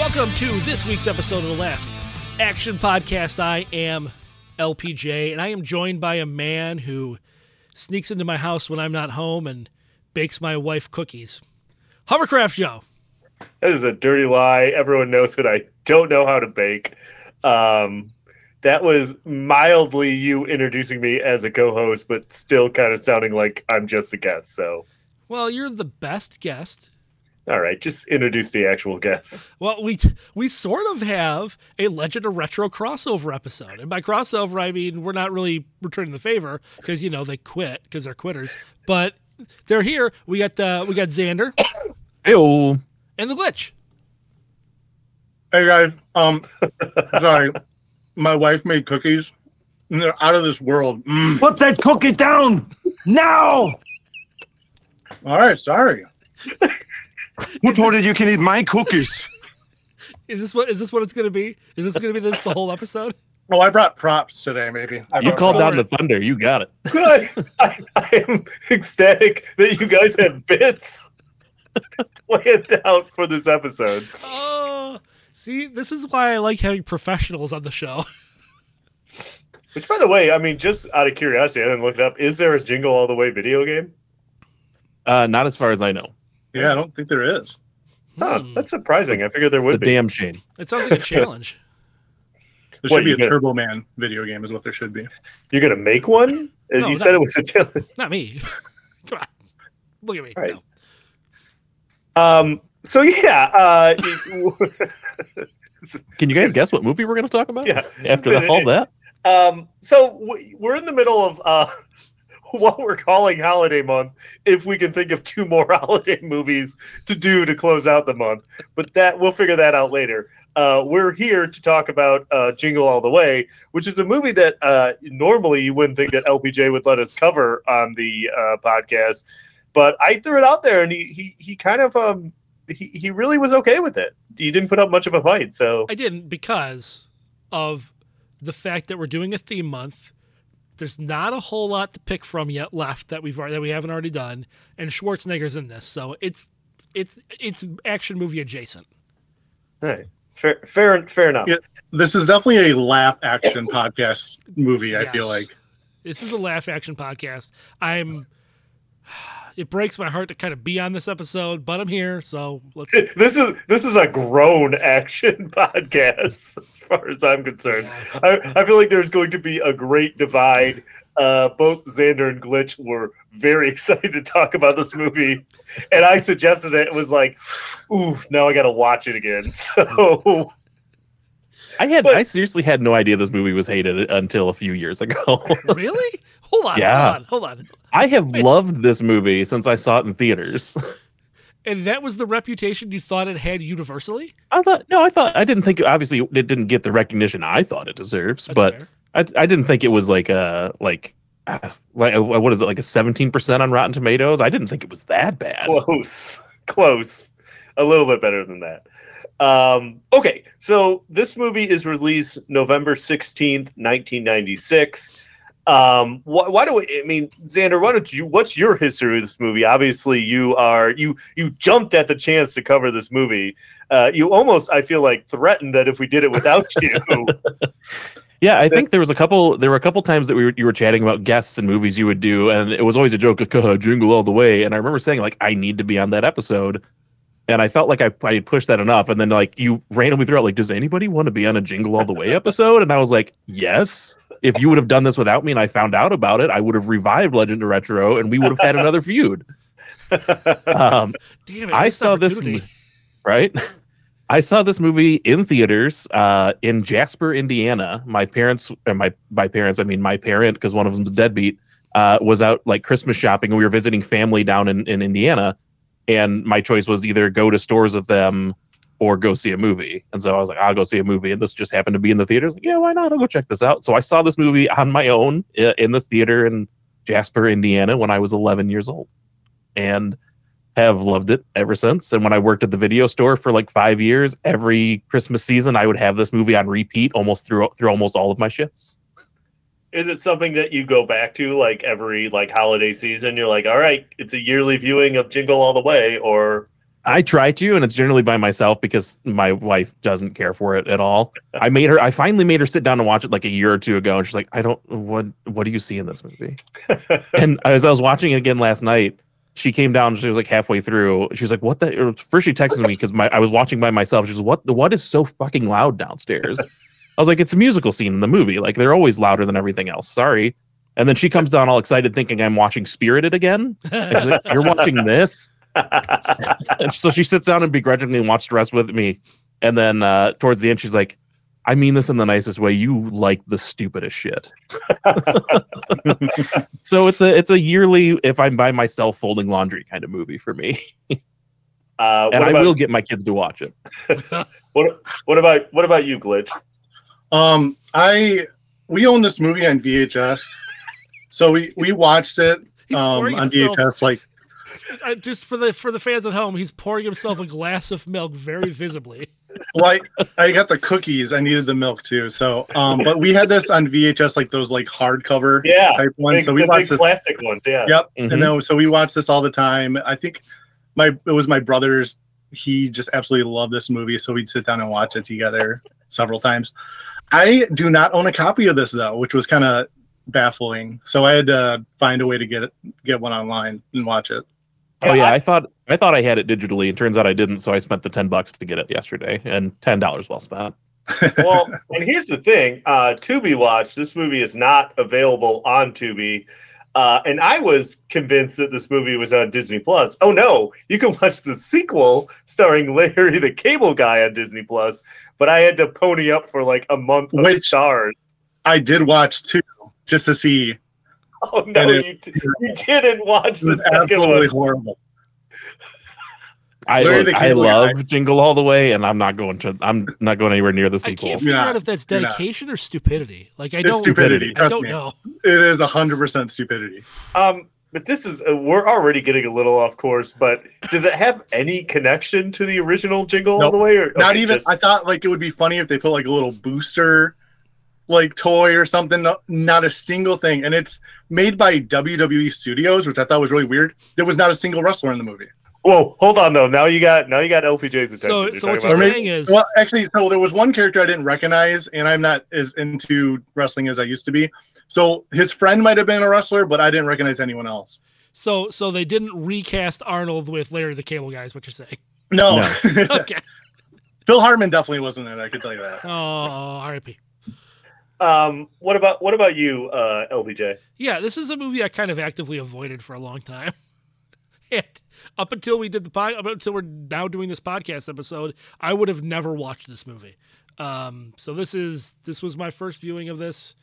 Welcome to this week's episode of the Last Action Podcast. I am LPJ, and I am joined by a man who sneaks into my house when I'm not home and bakes my wife cookies. Hovercraft Joe. That is a dirty lie. Everyone knows that I don't know how to bake. Um, that was mildly you introducing me as a co-host, but still kind of sounding like I'm just a guest. So, Well, you're the best guest. All right, just introduce the actual guests. Well, we we sort of have a Legend of Retro crossover episode, and by crossover I mean we're not really returning the favor because you know they quit because they're quitters, but they're here. We got the we got Xander Ew. and the glitch. Hey guys, um, sorry, my wife made cookies. And they're out of this world. Mm. Put that cookie down now. All right, sorry. Who told you you can eat my cookies? Is this what is this what it's gonna be? Is this gonna be this the whole episode? Well, I brought props today. Maybe I You brought called props. down the thunder. You got it. Good. I, I am ecstatic that you guys have bits planned out for this episode. Oh, see, this is why I like having professionals on the show. Which, by the way, I mean, just out of curiosity, I didn't look it up. Is there a Jingle All the Way video game? Uh, not as far as I know. Yeah, I don't think there is. Huh, that's surprising. I figured there It's a would be. A damn shame. It sounds like a challenge. There What, should be a gonna- Turbo Man video game, is what there should be. You're gonna make one? No, you that- said it was a challenge. Not me. Come on, look at me. Right. No. Um. So yeah. Uh. Can you guys guess what movie we're going to talk about? Yeah. After the, all that? Um, so w- we're in the middle of uh, what we're calling holiday month. If we can think of two more holiday movies to do to close out the month, but that we'll figure that out later. Uh, we're here to talk about uh, Jingle All the Way, which is a movie that uh, normally you wouldn't think that LPJ would let us cover on the uh, podcast, but I threw it out there, and he he he kind of um he, he really was okay with it. He didn't put up much of a fight, so I didn't because of the fact that we're doing a theme month. There's not a whole lot to pick from yet left that we've that we haven't already done, and Schwarzenegger's in this, so it's it's it's action movie adjacent. all right. Fair, fair, fair enough. Yeah. This is definitely a laugh action podcast movie. I feel like. This is a laugh action podcast. I'm. It breaks my heart to kind of be on this episode, but I'm here, so let's. this is this is a grown action podcast as far as I'm concerned. I, I feel like there's going to be a great divide. Uh, both Xander and Glitch were very excited to talk about this movie, and I suggested it. It was like, ooh, now I got to watch it again. So I had. But- I seriously had no idea this movie was hated until a few years ago. really? Hold on, Yeah. hold on, hold on. I have loved this movie since I saw it in theaters. And that was the reputation you thought it had universally? I thought no, I thought I didn't think obviously it didn't get the recognition I thought it deserves, That's but fair. I I didn't think it was like a like ah, like uh, what is it like a seventeen percent on Rotten Tomatoes? I didn't think it was that bad. close, close, a little bit better than that. Um, okay, so this movie is released November sixteenth, nineteen ninety six. Um, why, why do we, I mean, Xander? Why don't you? What's your history with this movie? Obviously, you are you you jumped at the chance to cover this movie. Uh, you almost, I feel like, threatened that if we did it without you, Yeah, I think there was a couple. There were a couple times that we were you were chatting about guests and movies you would do, and it was always a joke, like "Uh, "Jingle all the way." And I remember saying like, "I need to be on that episode," and I felt like I I pushed that enough. And then like you randomly threw out like, "Does anybody want to be on a Jingle all the way episode?" And I was like, "Yes." If you would have done this without me and I found out about it, I would have revived Legend of Retro, and we would have had another feud. Um, Damn it! I saw this right. I saw this movie in theaters uh, in Jasper, Indiana. My parents, or my by parents, I mean my parent, because one of them's a deadbeat, uh, was out like Christmas shopping, and we were visiting family down in, in Indiana. And my choice was either go to stores with them or go see a movie. And so I was like, I'll go see a movie. And this just happened to be in the theaters. Like, yeah, why not? I'll go check this out. So I saw this movie on my own in the theater in Jasper, Indiana when I was 11 years old and have loved it ever since. And when I worked at the video store for like five years, every Christmas season, I would have this movie on repeat almost through, through almost all of my shifts. Is it something that you go back to like every like holiday season? You're like, all right, it's a yearly viewing of Jingle All the Way, or I try to, and it's generally by myself because my wife doesn't care for it at all. I made her. I finally made her sit down and watch it like a year or two ago, and she's like, "I don't. What What do you see in this movie?" and as I was watching it again last night, she came down. She was like halfway through. She was like, "What the?" First, she texted me because my I was watching by myself. She's "What? The what is so fucking loud downstairs?" I was like, "It's a musical scene in the movie. Like they're always louder than everything else. Sorry." And then she comes down all excited, thinking I'm watching Spirited again. And she's like, "You're watching this?" and so she sits down and begrudgingly watched the rest with me. And then uh, towards the end, she's like, I mean this in the nicest way. You like the stupidest shit. so it's a it's a yearly if I'm by myself folding laundry kind of movie for me. uh, and what I will get my kids to watch it. what what about what about you, Glitch? Um, I we own this movie on VHS, so we we watched it um on himself- VHS like Uh, just for the for the fans at home, he's pouring himself a glass of milk very visibly. like I got the cookies. I needed the milk too. So um, but we had this on VHS like those like hardcover Yeah, type ones. big, so we the watched big this. classic ones. Yeah. Yep. Mhm. And then so we watched this all the time. I think my it was my brother's. He just absolutely loved this movie, so we'd sit down and watch it together several times. I do not own a copy of this though, which was kind of baffling. So I had to find a way to get it, get one online and watch it. Oh yeah, I thought I thought I had it digitally. and turns out I didn't. So I spent the ten bucks to get it yesterday, and ten dollars well spent. well, and here's the thing: uh, Tubi Watch. This movie is not available on Tubi, uh, and I was convinced that this movie was on Disney Plus. Oh no, you can watch the sequel starring Larry the Cable Guy on Disney Plus, but I had to pony up for like a month of Which- Starz. I did watch two just to see. Oh no, it- you, t- you didn't watch the was second absolutely one. horrible. I Larry the I love Guy. Jingle All the Way, and I'm not going to. I'm not going anywhere near the sequel. I sequel. can't figure Yeah, out if that's you're dedication or stupidity. Like I It's don't stupidity. I don't me. know. It is hundred percent stupidity. Um, but this is uh, we're already getting a little off course. But does it have any connection to the original Jingle All the Way? Or Not okay, even. just- I thought like it would be funny if they put like a little booster, like toy or something. No, not a single thing, and it's made by WWE Studios, which I thought was really weird. There was not a single wrestler in the movie. Whoa, hold on though. Now you got now you got LPJ's attention. So You're so talking what you're saying is Well, actually, so there was one character I didn't recognize, and I'm not as into wrestling as I used to be. So his friend might have been a wrestler, but I didn't recognize anyone else. so so they didn't recast Arnold with Larry the Cable Guy. Is what you're saying? No, Okay. Phil Hartman definitely wasn't in it. I can tell you that. Oh, R.I.P. um, what about what about you, uh, LPJ? Yeah, this is a movie I kind of actively avoided for a long time. and up until we did the pod, up until we're now doing this podcast episode, I would have never watched this movie. Um, so this is this was my first viewing of this,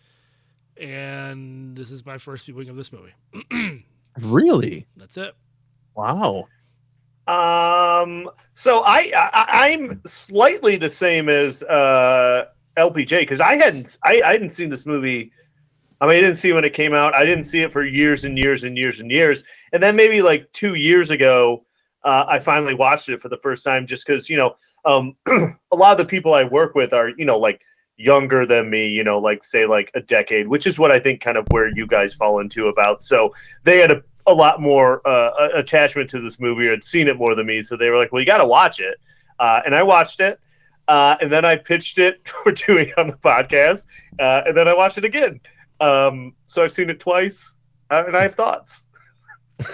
and this is my first viewing of this movie. Really? That's it. Wow. Um, so I, I I'm slightly the same as uh, LPJ because I hadn't I, I hadn't seen this movie. I mean, I didn't see when it came out. I didn't see it for years and years and years and years. And then maybe like two years ago, uh, I finally watched it for the first time just because you know um, a lot of the people I work with are you know like younger than me. You know, like say like a decade, which is what I think kind of where you guys fall into about. So they had a a lot more uh, attachment to this movie or had seen it more than me. So they were like, well, you got to watch it. Uh, and I watched it. Uh, and then I pitched it for doing on the podcast. Uh, and then I watched it again. Um, so I've seen it twice uh, and I have thoughts,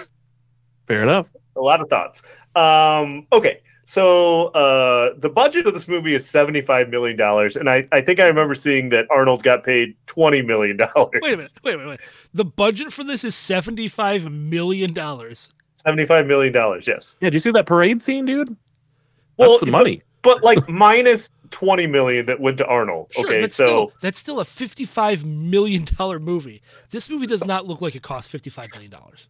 Fair enough. a lot of thoughts. Um, okay. So uh, the budget of this movie is $75 million. And I, I think I remember seeing that Arnold got paid $20 million. Wait a minute. Wait a minute. Wait. The budget for this is seventy-five million dollars. $75 million. Yes. Yeah, did you see that parade scene, dude? That's Well, some but- money. but like minus 20 million that went to Arnold. Sure, okay, that's so still that's still a fifty-five million dollar movie. This movie does not look like it cost fifty-five million dollars.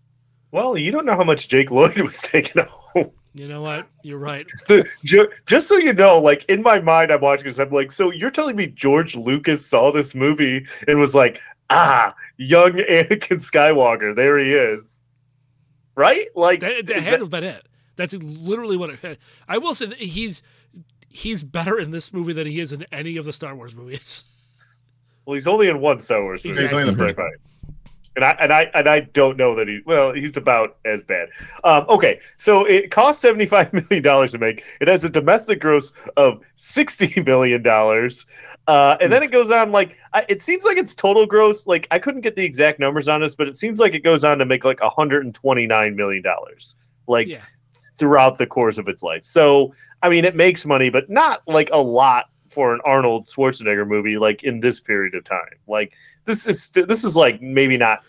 well, you don't know how much Jake Lloyd was taking home. You know what? You're right. The, just so you know, like in my mind, I'm watching this. I'm like, so you're telling me George Lucas saw this movie and was like, ah, young Anakin Skywalker, there he is, right? Like That, that had that- to have been it. That's literally what it. I will say that he's he's better in this movie than he is in any of the Star Wars movies. well, he's only in one Star Wars movie. He's only in the so first that's. And I and I and I don't know that he well he's about as bad. Um, okay, so it cost seventy five million dollars to make. It has a domestic gross of sixty million dollars, uh, and then it goes on like I, it seems like its total gross. Like I couldn't get the exact numbers on this, but it seems like it goes on to make like hundred and twenty nine million dollars. Like Yeah. Throughout the course of its life. So I mean, it makes money, but not like a lot for an Arnold Schwarzenegger movie. Like in this period of time, like this is st- this is like maybe not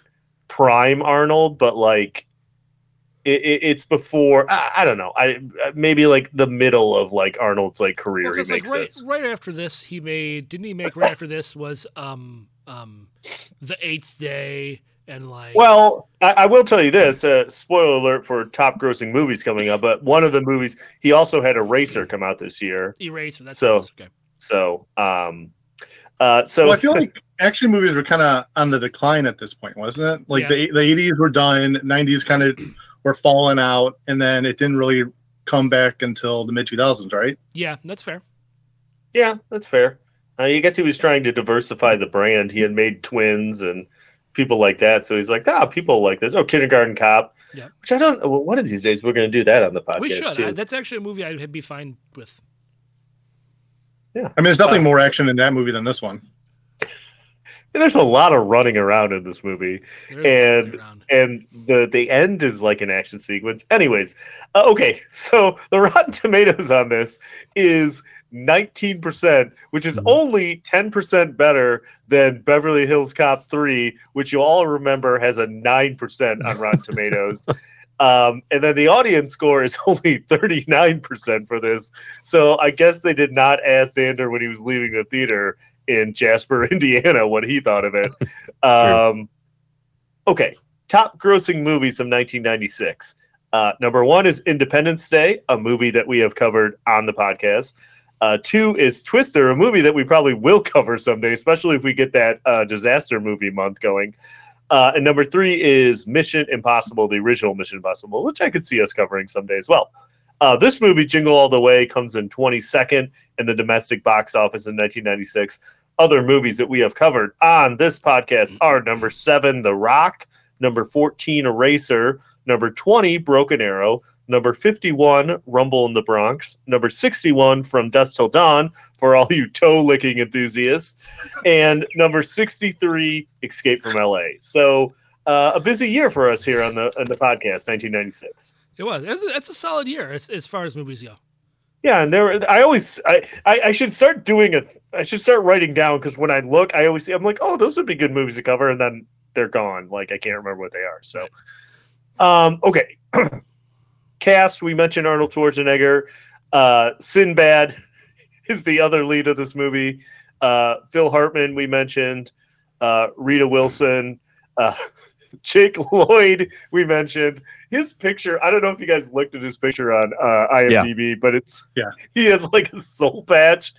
prime Arnold, but like it, it, it's before. I, I don't know. I maybe like the middle of like Arnold's like career. Well, he 'cause, like makes right, this. right after this, he made didn't he make right after this was um um the Eighth Day and like Well, I, I will tell you this. Uh, spoiler alert for top grossing movies coming up. But one of the movies he also had Eraser come out this year. Eraser. That's So- what it okay. So, um, uh, so well, I feel like action movies were kind of on the decline at this point, wasn't it? Like Yeah. the the eighties were done, nineties kind of were falling out, and then it didn't really come back until the mid two thousands, right? Yeah, that's fair. Yeah, that's fair. Uh, I guess he was trying to diversify the brand. He had made twins and people like that. So he's like, ah, people like this. Oh, Kindergarten Cop. Yeah. Which I don't. Well, one of these days we're going to do that on the podcast we should. too. I, that's actually a movie I'd be fine with. yeah. I mean, there's definitely more action in that movie than this one. And there's a lot of running around in this movie, There's and and the the end is like an action sequence. Anyways, uh, okay, so the Rotten Tomatoes on this is 19%, which is only 10% better than Beverly Hills Cop 3, which you all remember has a 9% on Rotten Tomatoes. Um, and then the audience score is only 39% for this. So I guess they did not ask Xander when he was leaving the theater in Jasper, Indiana, what he thought of it. Um, okay, top grossing movies of 1996. Uh, number one is Independence Day, a movie that we have covered on the podcast. Uh, two is Twister, a movie that we probably will cover someday, especially if we get that uh, disaster movie month going. Uh, and number three is Mission Impossible, the original Mission Impossible, which I could see us covering someday as well. Uh, this movie, Jingle All the Way, comes in 22nd in the domestic box office in 1996. Other movies that we have covered on this podcast are number seven, The Rock, number 14, Eraser, number 20, Broken Arrow, number 51, Rumble in the Bronx, number 61, From Dusk Till Dawn, for all you toe licking enthusiasts, and number 63, Escape from LA. So, uh, a busy year for us here on the on the podcast, 1996. It was. It's a, that's a solid year as, as far as movies go. Yeah, and there. I always. I, I. I should start doing a. I should start writing down because when I look, I always see. I'm like, oh, those would be good movies to cover, and then they're gone. Like I can't remember what they are. So, um, okay. Cast. We mentioned Arnold Schwarzenegger. Uh, Sinbad is the other lead of this movie. Uh, Phil Hartman. We mentioned. Uh, Rita Wilson. Jake Lloyd, we mentioned his picture. I don't know if you guys looked at his picture on uh, IMDb, but it's Yeah. he has like a soul patch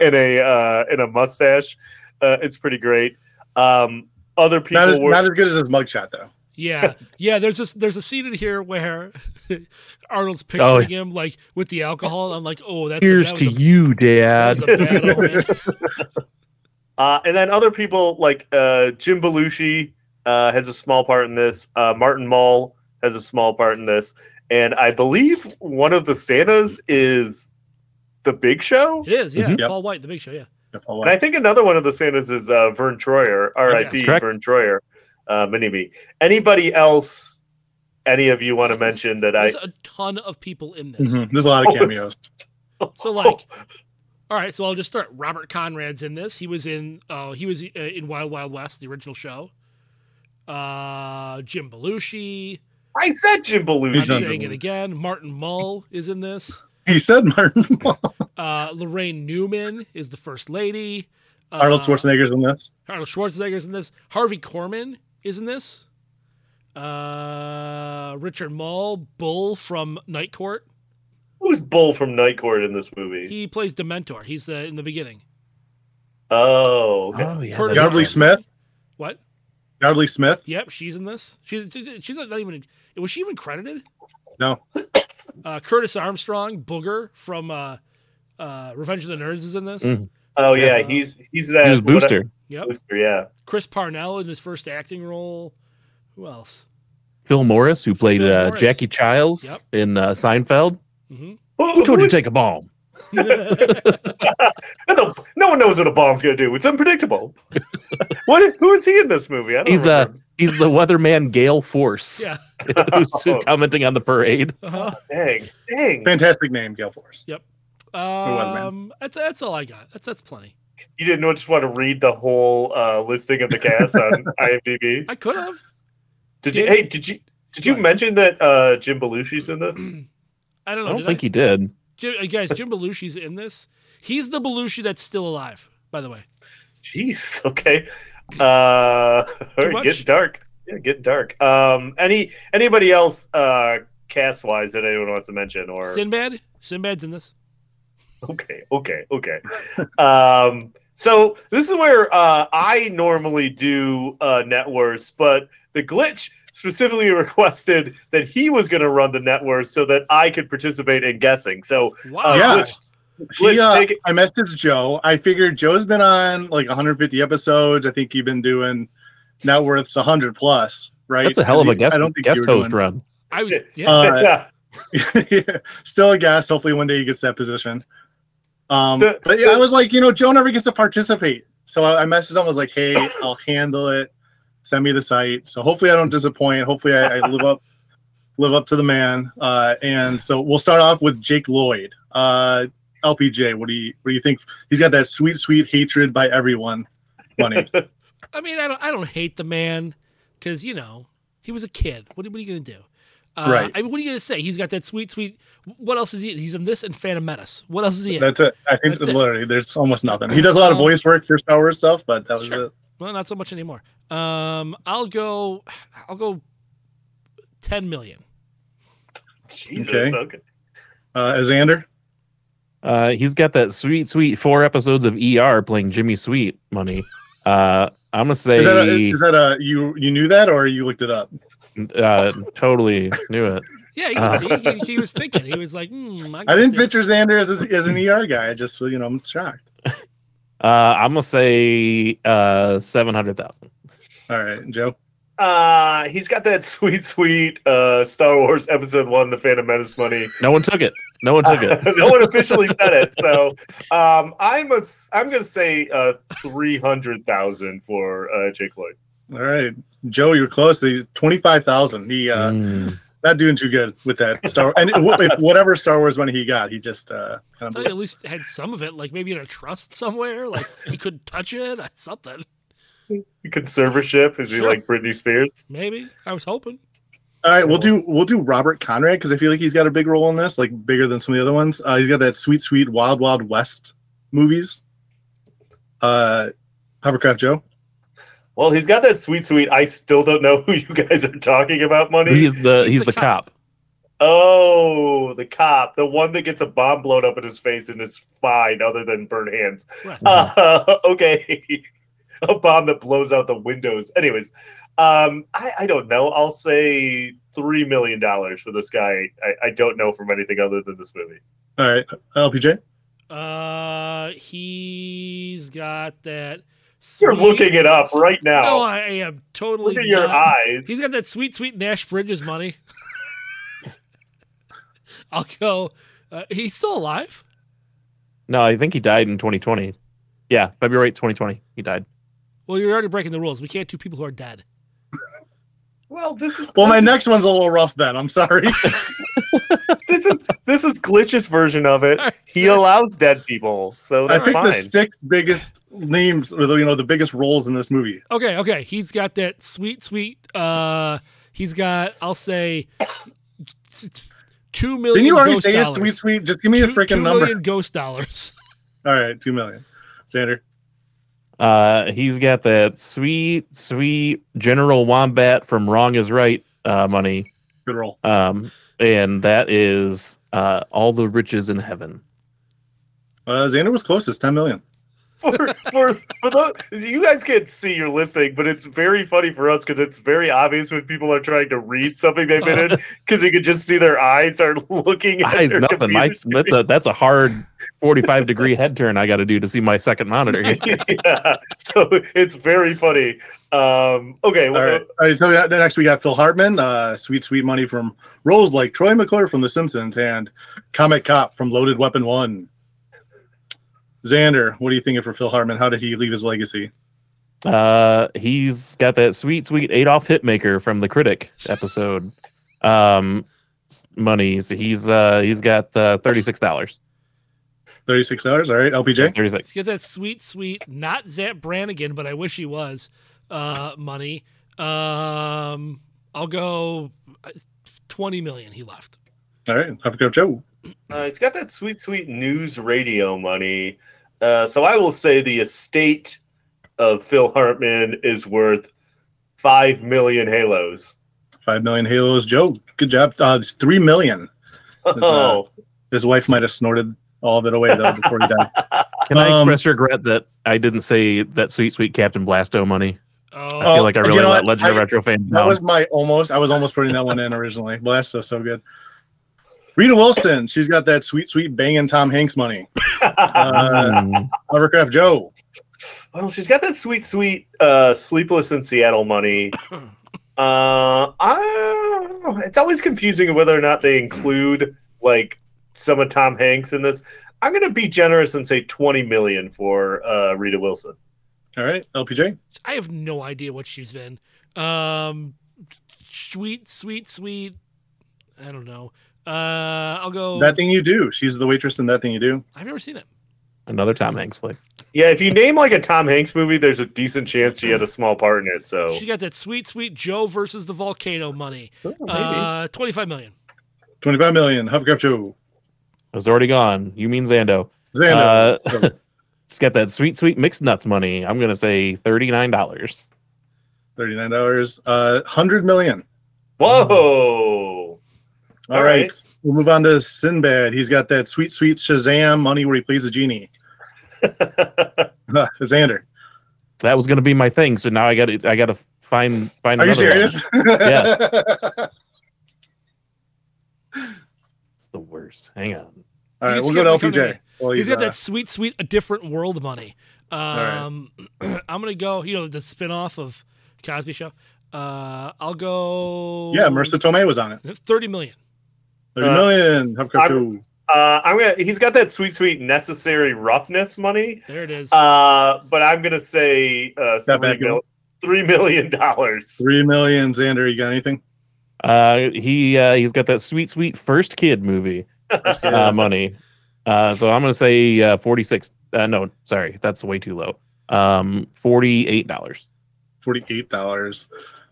and a uh, and a mustache. Uh, it's pretty great. Um, other people Not as, were not as good as his mugshot, though. Yeah, yeah. There's this. There's a scene in here where Arnold's picturing him like with the alcohol. I'm like, oh, that's Here's a, that to a, you, Dad. was a bad omen. Uh, and then other people like uh, Jim Belushi uh, has a small part in this. Uh, Martin Mull has a small part in this, and I believe one of the Santas is the Big Show. It is, yeah. Mhm. Paul White, the Big Show, yeah. And I think another one of the Santas is uh, Vern Troyer, R.I.P. That's correct. Vern Troyer, uh, mini me. Anybody else? Any of you want to mention that I? There's a ton of people in this. Mhm. There's a lot of Oh. cameos. So like, all right. So I'll just start. Robert Conrad's in this. He was in. Uh, he was uh, in Wild Wild West, the original show. Uh, Jim Belushi. I said Jim Belushi. I'm Belushi. Saying it again. Martin Mull is in this. He said Martin. Mull. uh, Laraine Newman is the first lady. Uh, Arnold Schwarzenegger's in this. Arnold Schwarzenegger's in this. Harvey Korman is in this. Uh, Richard Moll, Bull from Night Court, Who's Bull from Night Court in this movie? He plays Dementor. He's the in the beginning. Oh, okay. Oh yeah. Curtis that's Yeardley right. Smith. What? Yeardley Smith. Yep, she's in this. She's she's not even. Was she even credited? No. Uh, Curtis Armstrong, Booger from uh, uh, Revenge of the Nerds, is in this. Mhm. oh yeah, Yeah. he's he's that He was what- Booster. Yep. Booster, yeah. Chris Parnell in his first acting role. Who else? Phil Morris, who played Phil uh, Morris. Jackie Chiles Yep. in uh, Seinfeld. hmm Who told you to take a bomb? No, no one knows what a bomb's gonna do. It's unpredictable. what? Who is he in this movie? I don't He's uh remember. he's the weatherman Gale Force, yeah. who's commenting on the parade. Uh-huh. dang, dang. Fantastic name, Gale Force. Yep. Um, that's that's all I got. That's that's plenty. You didn't just want to read the whole uh, listing of the cast on IMDb. I could have. Did you? Hey, did you? Did you mention that uh, Jim Belushi's in this? I don't know. I don't did think he did. Jim, uh, guys, Jim Belushi's in this. He's the Belushi that's still alive, by the way. Jeez. Okay. Uh, all right, getting dark. Yeah, getting dark. Um, any anybody else uh, cast wise that anyone wants to mention or Sinbad. Sinbad's in this. Okay, okay, okay. um, so this is where uh, I normally do uh, net but the glitch specifically requested that he was going to run the net worth so that I could participate in guessing. So, Wow. uh, Yeah. glitch, glitch He, uh, take it. I messaged Joe. I figured Joe's been on like 150 episodes. I think you've been doing net worths 100 plus, right? That's a hell of a you- guest I don't think guest you were host doing- run. I was. Yeah. Uh, yeah. Still a guest. Hopefully one day he gets that position. Um, The- but yeah, the- I was like, you know, Joe never gets to participate. So I, I messaged him. I was like, hey, I'll handle it. Send me the site. So hopefully I don't disappoint. Hopefully I, I live up live up to the man. Uh, and so we'll start off with Jake Lloyd. Uh, LPJ, what do you what do you think? He's got that sweet, sweet hatred by everyone. Money. I mean, I don't. I don't hate the man because you know he was a kid. What, what are you gonna do? Uh, Right. I mean, what are you gonna say? He's got that sweet, sweet. What else is he? He's in this and Phantom Menace. What else is he in? That's it. I think That's it. literally there's almost nothing. He does a lot of Um, voice work for Star Wars stuff, but that was Sure. it. Well, not so much anymore. Um, I'll go. I'll go. Ten million. Jesus. Okay. Okay. Uh, Xander. Uh, he's got that sweet, sweet four episodes of ER playing Jimmy Sweet money. Uh, I'm gonna say Is that, a, is that a you you knew that or you looked it up? uh, totally knew it. Yeah, you Uh. can see. He, he was thinking. He was like, hmm, I didn't picture Xander as, as an ER guy. I just you know I'm shocked. Uh, I'm gonna say uh, seven hundred thousand. All right, Joe. Uh, he's got that sweet, sweet uh, Star Wars Episode One: The Phantom Menace money. No one took it. No one took it. no one officially said it, so um, I'm a, I'm gonna say uh, three hundred thousand for uh, Jake Lloyd. All right, Joe, you were close. Twenty five thousand. He uh, Mm. Not doing too good with that Star and wh- whatever Star Wars money he got, he just uh, I thought he at least had some of it, like maybe in a trust somewhere, like he couldn't touch it, something. Conservatorship? Is he Sure. like Britney Spears? Maybe I was hoping. All right, we'll do we'll do Robert Conrad because I feel like he's got a big role in this, like bigger than some of the other ones. Uh, he's got that sweet, sweet Wild Wild West movies. Uh, Hovercraft Joe. Well, he's got that sweet, sweet. I still don't know who you guys are talking about. Money. He's the He's he's, the the, cop. cop. Oh, the cop, the one that gets a bomb blown up in his face and is fine, other than burnt hands. Right. Uh, okay, a bomb that blows out the windows. Anyways, um, I, I don't know. I'll say three million dollars for this guy. I, I don't know from anything other than this movie. All right, LPJ. Uh, he's got that. You're sweet- looking it up right now. No, I am totally. Look at your not. eyes. He's got that sweet, sweet Nash Bridges money. I'll go. Uh, he's still alive. No, I think he died in 2020. Yeah, February 8th, 2020. He died. Well, you're already breaking the rules. We can't do people who are dead. Well, this is Well, my next one's a little rough. Then I'm sorry. this is this is Glitch's version of it. He allows dead people, so I that's picked fine. the six biggest names, or the, you know, the biggest roles in this movie. Okay, okay. He's got that sweet, sweet. Uh, he's got. I'll say two million. Didn't you already ghost say his dollars. sweet, sweet? Just give me two, a freaking two number. million ghost dollars. All right, two million. Xander. Uh, he's got that sweet, sweet General Wombat from Wrong is Right uh, money. Good roll. Um, and that is uh, all the riches in heaven. Uh, Xander was closest, 10 million. For for for those you guys can't see you're listening, but it's very funny for us because it's very obvious when people are trying to read something they've been in because you can just see their eyes are looking at Eyes their nothing. My, that's a that's a hard forty-five degree head turn I got to do to see my second monitor. yeah, so it's very funny. Um, okay, All well, right. All right. So next we got Phil Hartman, uh, sweet, sweet money from roles like Troy McClure from The Simpsons and Comic Cop from Loaded Weapon One. Xander, what are you thinking for Phil Hartman? How did he leave his legacy? Uh, he's got that sweet, sweet Adolf Hitmaker from the Critic episode. Um, money. So he's uh he's got uh, thirty-six dollars. Thirty-six dollars. All right, LPJ. Thirty-six. Get that sweet, sweet, not Zapp Brannigan, but I wish he was. Uh, money. Um, I'll go uh, twenty million. He left. All right, have a go, Joe. Uh, he's got that sweet, sweet news radio money. Uh, so I will say the estate of Phil Hartman is worth five million halos. Five million halos. Joe, good job. Uh, it's three million. His, uh, Oh, his wife might have snorted all of it away though before he died. Can I Um, express regret that I didn't say that sweet, sweet Captain Blasto money? Oh, I feel like I you really know let what? Legend of Retro fans That was my almost. I was almost putting that one in originally. Well, that's so so good. Rita Wilson, she's got that sweet, sweet banging Tom Hanks money. Uh. Hovercraft Joe, well, she's got that sweet, sweet uh, sleepless in Seattle money. Uh, I, it's always confusing whether or not they include like some of Tom Hanks in this. I'm gonna be generous and say 20 million for uh, Rita Wilson. all right, LPJ, I have no idea what she's been. Um, sweet, sweet, sweet. I don't know. Uh, I'll go. that thing you do. She's the waitress in that thing you do. I've never seen it. Another Tom Hanks flick. Yeah, if you name like a Tom Hanks movie, there's a decent chance she had a small part in it. So She got that sweet, sweet Joe versus the volcano money. Oh, maybe. Uh, twenty-five million. Twenty-five million. Hovercraft Joe, It's already gone. You mean Zando? Zando. Uh, it's got that sweet, sweet mixed nuts money. I'm gonna say thirty-nine dollars. thirty-nine dollars. Uh, hundred million. whoa. All All right. right. We'll move on to Sinbad. He's got that sweet, sweet Shazam money where he plays a genie. Xander. That was gonna be my thing. So now I got to I got to find find. Are you another one. serious? Yes. It's the worst. Hang on. All right, You we'll go to me LPJ. Well, He's got uh, that sweet, sweet, a different world money. Um, I'm gonna go. You know, the spinoff of Cosby Show. Uh, I'll go. Yeah, Marisa Tomei was on it. Thirty million. Thirty Uh, million. Have I'm- Uh, I'm gonna. He's got that sweet, sweet necessary roughness money. There it is. Uh, but I'm gonna say uh, That three, back mil- three million dollars. Three million. Xander, you got anything? Uh, he uh, he's got that sweet, sweet first kid movie uh, money. Uh, so I'm gonna say uh, forty six. Uh, no, sorry, that's way too low. Um, forty eight dollars. Forty-eight dollars.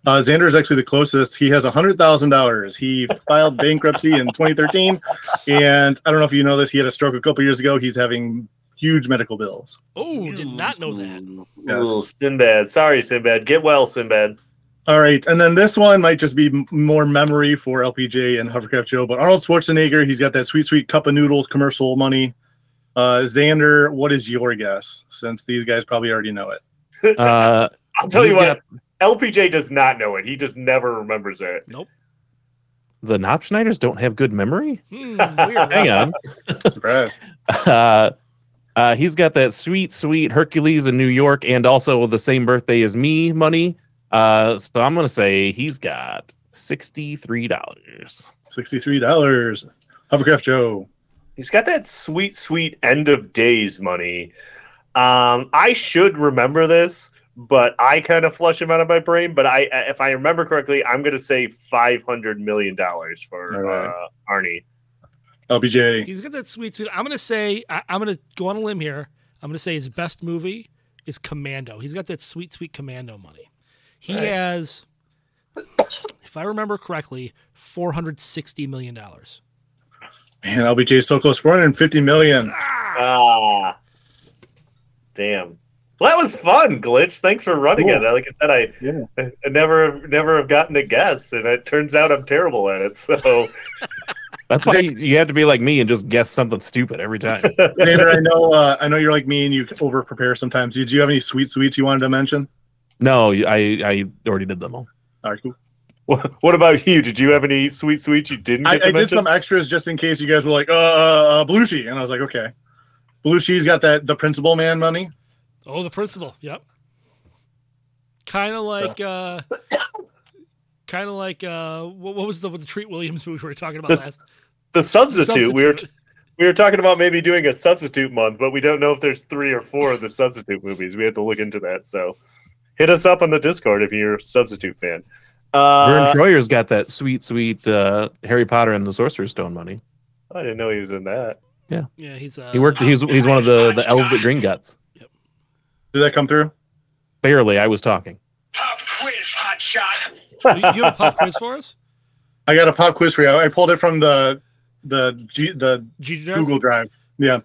Uh, Xander is actually the closest. He has hundred thousand dollars. He filed bankruptcy in 2013, and I don't know if you know this. He had a stroke a couple years ago. He's having huge medical bills. Oh, did not know that. Ooh, Sinbad. Sorry, Sinbad. Get well, Sinbad. All right, and then this one might just be m- more memory for LPJ and Hovercraft Joe, but Arnold Schwarzenegger, he's got that sweet, sweet cup of noodles commercial money. Uh, Xander, what is your guess? Since these guys probably already know it. Uh, I'll tell you he's what. got LPJ does not know it. He just never remembers it. Nope. the Knopfschneiders don't have good memory. Hmm, weird. Hang on. Surprise. Uh, uh, he's got that sweet, sweet Hercules in New York, and also the same birthday as me money. Uh, so I'm gonna say he's got sixty three dollars. $63. Hovercraft Joe. He's got that sweet, sweet end of days money. Um, I should remember this, but I kind of flush him out of my brain. But I, if I remember correctly, I'm going to say five hundred million dollars for All right. uh, Arnie. LBJ. He's got that sweet, sweet. I'm gonna say. I, I'm gonna go on a limb here. I'm gonna say his best movie is Commando. He's got that sweet, sweet Commando money. He Right. has, if I remember correctly, four hundred sixty million dollars. Man, LBJ is so close. 450 million. Ah, damn. Well, that was fun, glitch. Thanks for running Cool. it. Like I said, I, Yeah. I never never have gotten to guess, and it turns out I'm terrible at it. So That's why you, you have to be like me and just guess something stupid every time. Xander, I know uh, I know you're like me and you over prepare sometimes. Did you have any sweet sweets you wanted to mention? No, I I already did them all. All right, cool. what, what about you? Did you have any sweet sweets you didn't I, to I did mention? some extras just in case you guys were like, uh, uh, uh Belushi, and I was like, okay. blue Belushi's got that the principal man money. Oh, the principal. Yep. Kind of like, uh, kind of like, uh, what, what was the, the Treat Williams movie we were talking about This- last? the substitute. We were Substitute. we were talking about maybe doing a substitute month, but we don't know if there's three or four of the substitute movies. We have to look into that. So hit us up on the Discord if you're a substitute fan. Vern Uh, Troyer's got that sweet, sweet uh, Harry Potter and the Sorcerer's Stone money. I didn't know he was in that. Yeah, yeah, he's uh, He worked. He's he's one of the the elves at Gringotts. Did that come through? Barely. I was talking. Pop quiz, hot You, you have a pop quiz for us? I got a pop quiz for you. I pulled it from the the G, the G Google Drive. Yeah.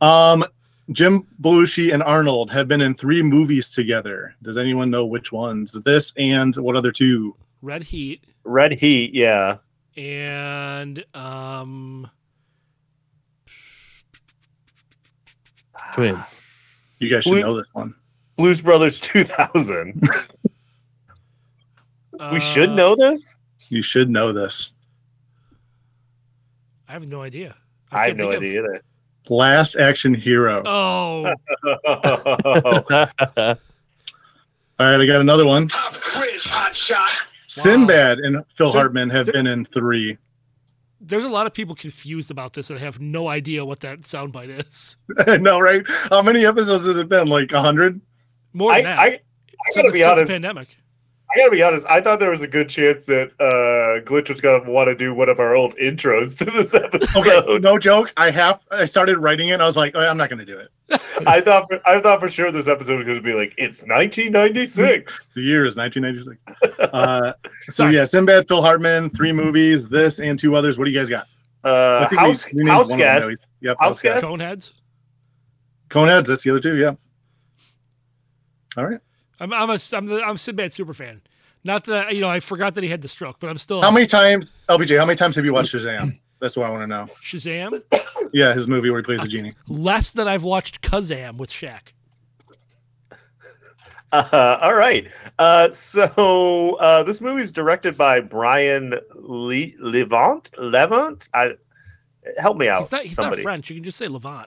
Um, Jim Belushi and Arnold have been in three movies together. Does anyone know which ones? This and what other two? Red Heat Red Heat, yeah. and um, Twins. You guys should Blue- know this one. Blues Brothers 2000. we should uh, know this. You should know this. I have no idea. I, have no think of- idea either. Last Action Hero. Oh, All right, I got another one. Sinbad and Phil There's- Hartman have been in three. There's a lot of people confused about this and have no idea what that soundbite is. no, right? How many episodes has it been? Like a hundred? More I, than that. I, I Since- gotta be since the honest. Pandemic. I gotta be honest. I thought there was a good chance that uh, Glitch was gonna want to do one of our old intros to this episode. Okay, no joke. I have. I started writing it. And I was like, oh, I'm not going to do it. I thought for, I thought for sure this episode was gonna be like it's 1996. The year is 1996. Uh, so yeah, Sinbad, Phil Hartman, three movies, this and two others. What do you guys got? Uh, I think we- house we named house one of them, at guest. least. Yep, House guest? Coneheads. Coneheads. That's the other two. Yeah. All right. I'm I'm a I'm the I'm a Sinbad super fan. Not that you know I forgot that he had the stroke, but I'm still How many times, LBJ? How many times have you watched Shazam? That's what I want to know. Shazam. Yeah, his movie where he plays the genie. Less than I've watched Kazam with Shaq. Uh, all right. Uh, so uh, this movie is directed by Brian Le- Levant. Levant. I help me out. He's not he's somebody. not French. You can just say Levant.